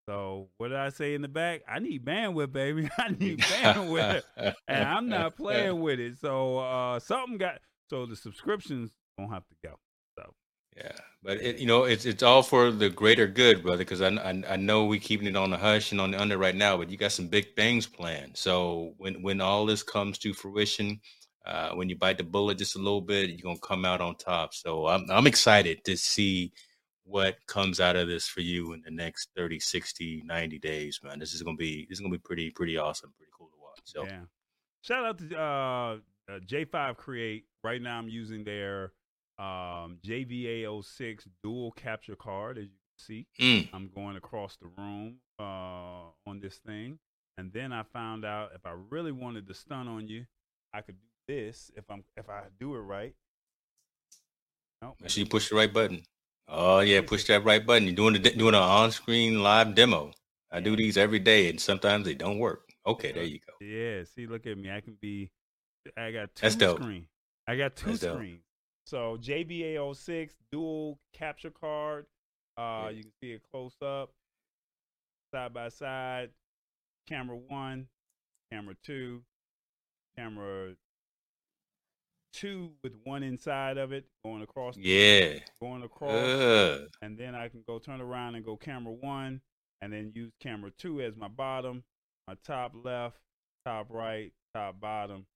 So what did I say in the back? I need bandwidth, baby. [laughs] I [laughs] need bandwidth, and I'm not playing with it. So uh, something got. So the subscriptions don't have to go. So yeah, but it, you know it's it's all for the greater good, brother. Because I, I, I know we keeping it on the hush and on the under right now, but you got some big things planned. So when when all this comes to fruition. Uh, when you bite the bullet just a little bit, you're gonna come out on top. So I'm I'm excited to see what comes out of this for you in the next 30 60 90 days man. This is gonna be this is gonna be pretty pretty awesome pretty cool to watch so yeah. Shout out to uh, uh j5 create. Right now i'm using their um jva06 dual capture card as you can see. Mm. i'm going across the room uh on this thing and then i found out if i really wanted to stun on you i could do this if i'm if i do it right. Nope, Make sure you push the right button Oh yeah, push that right button. You're doing the, doing an on-screen live demo. I do these every day, and sometimes they don't work. Okay, there you go. Yeah, see, look at me. I can be. I got two That's screen. I got two That's screens. Dope. So JVA06 dual capture card. Uh, yeah. you can see it close up, side by side. Camera one, camera two, camera two with one inside of it going across. Yeah. Going across, Uh, and then I can go turn around and go camera one, and then use camera two as my bottom, my top left, top right, top bottom.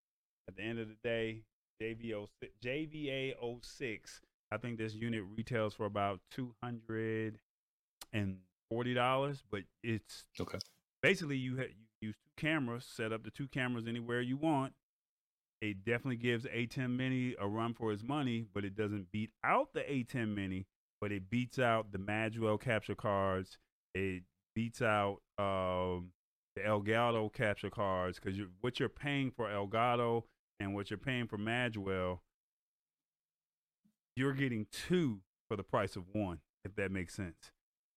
At the end of the day, JVO JVA 06. I think this unit retails for about two hundred and forty dollars, but it's okay. basically you ha- you use two cameras, set up the two cameras anywhere you want. It definitely gives ATEM Mini a run for his money, but it doesn't beat out the ATEM Mini, but it beats out the Magwell capture cards. It beats out um, the Elgato capture cards because you, what you're paying for Elgato and what you're paying for Magwell, you're getting two for the price of one, if that makes sense.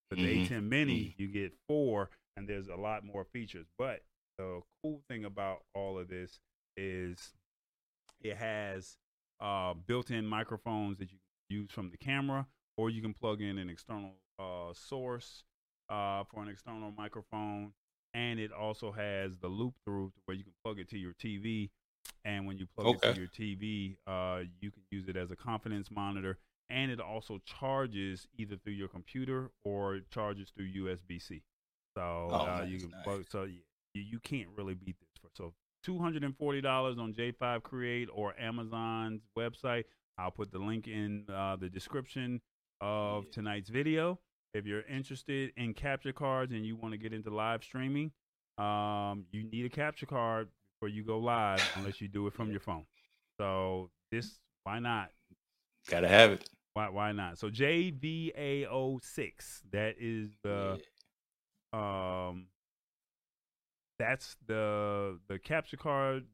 But the Mhm, ATEM Mini, you get four, and there's a lot more features. But the cool thing about all of this is it has uh, built-in microphones that you can use from the camera, or you can plug in an external uh, source uh, for an external microphone. And it also has the loop through where you can plug it to your TV. And when you plug it to your TV, uh, you can use it as a confidence monitor. And it also charges either through your computer or it charges through USB C. So Oh, uh, you can nice. plug, so yeah, you, you can't really beat this. For, so two hundred and forty dollars on J5 Create or Amazon's website. I'll put the link in uh, the description of tonight's video. If you're interested in capture cards and you want to get into live streaming, um, you need a capture card before you go live, [laughs] unless you do it from your phone. So this, why not? Gotta have it. Why why not? So JVA06, that is the um that's the the capture card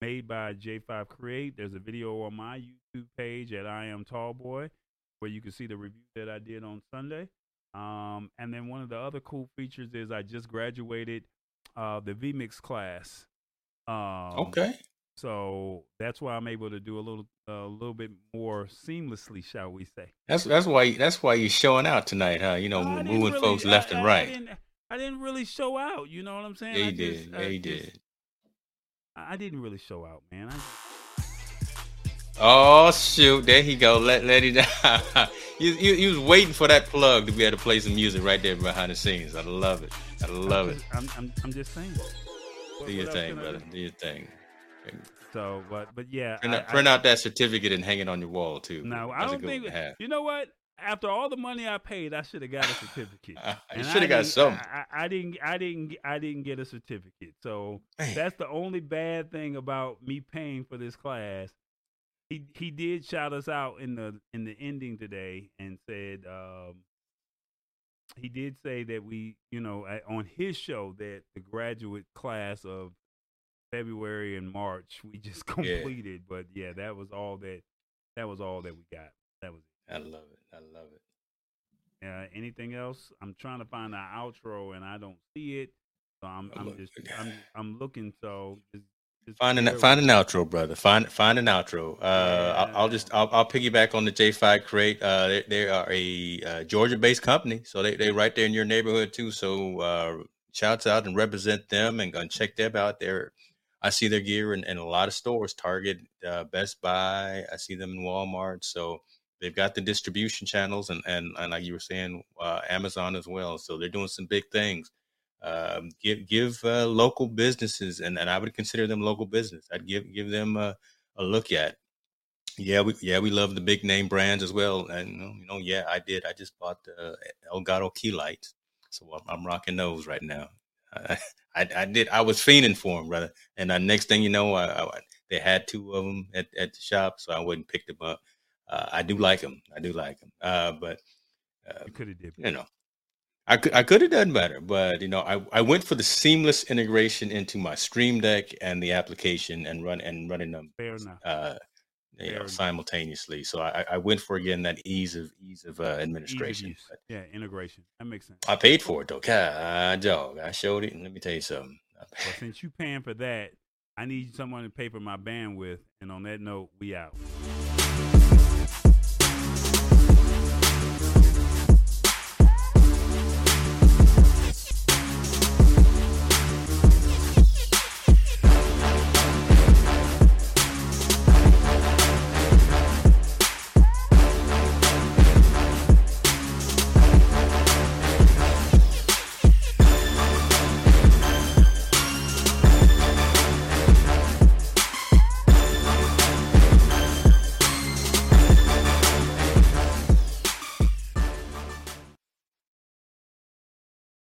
made by J5 Create. There's a video on my YouTube page at I am Tallboy where you can see the review that I did on Sunday. Um, and then one of the other cool features is I just graduated uh, the VMix class. Um, okay. So that's why I'm able to do a little a little bit more seamlessly, shall we say? That's that's why that's why you're showing out tonight, huh? You know, moving really- folks left I- and right. I didn't, I didn't really show out. You know what I'm saying? yeah, I you just- did. I Yeah, you just- did. I didn't really show out, man. I, Oh shoot! There he go. Let let it [laughs] down. you, you you was waiting for that plug to be able to play some music right there behind the scenes. I love it. I love I'm it. I'm, I'm, I'm just saying. What- Do your thing, brother. do? Do your thing. So, but but yeah, Print, I- out, I- out that certificate and hang it on your wall too. No, I don't think. You know what? After all the money I paid, I should have got a certificate. [laughs] You should have got didn't- I, I, didn't. I didn't. I didn't get a certificate. So Man. that's the only bad thing about me paying for this class. He he did shout us out in the in the ending today and said um, he did say that we you know on his show that the graduate class of February and March we [laughs] just Yeah. completed. But yeah, that was all that that was all that we got. That was I love it. I love it. uh, anything else? I'm trying to find our outro and I don't see it. So I'm Oh, I'm look, just. I'm [laughs] I'm looking. So just, just Find an find an outro, brother. Find find an outro. Uh, I'll, I'll just I'll, I'll piggyback on the J5 Create. Uh, they, they are a uh, Georgia-based company, so they they right there in your neighborhood too. So uh, shouts out and represent them and, and check them out. There, I see their gear in, in a lot of stores. Target, uh, Best Buy. I see them in Walmart. So they've got the distribution channels and and, and like you were saying, uh, Amazon as well. So they're doing some big things um, give give uh, local businesses, and, and I would consider them local business. I'd give give them a, a look at. Yeah, we yeah we love the big name brands as well, and you know, yeah I did. I just bought the Elgato key lights, so I'm, I'm rocking those right now. I, [laughs] I I did. I was fiending for them, brother. And the next thing you know, I, I they had two of them at, at the shop, so I went and picked them up. Uh, I do like them. I do like them. Uh, but uh, You could have did. you know, I could I could have done better, but you know, I, I went for the seamless integration into my Stream Deck and the application and run and running them Fair enough. uh you Fair know enough. simultaneously. So I, I went for again that ease of ease of uh, Ease of administration. Yeah, integration. That makes sense. I paid for it though. God dog. I showed it and let me tell you something. [laughs] Well, since you paying for that, I need someone to pay for my bandwidth. And on that note, we out.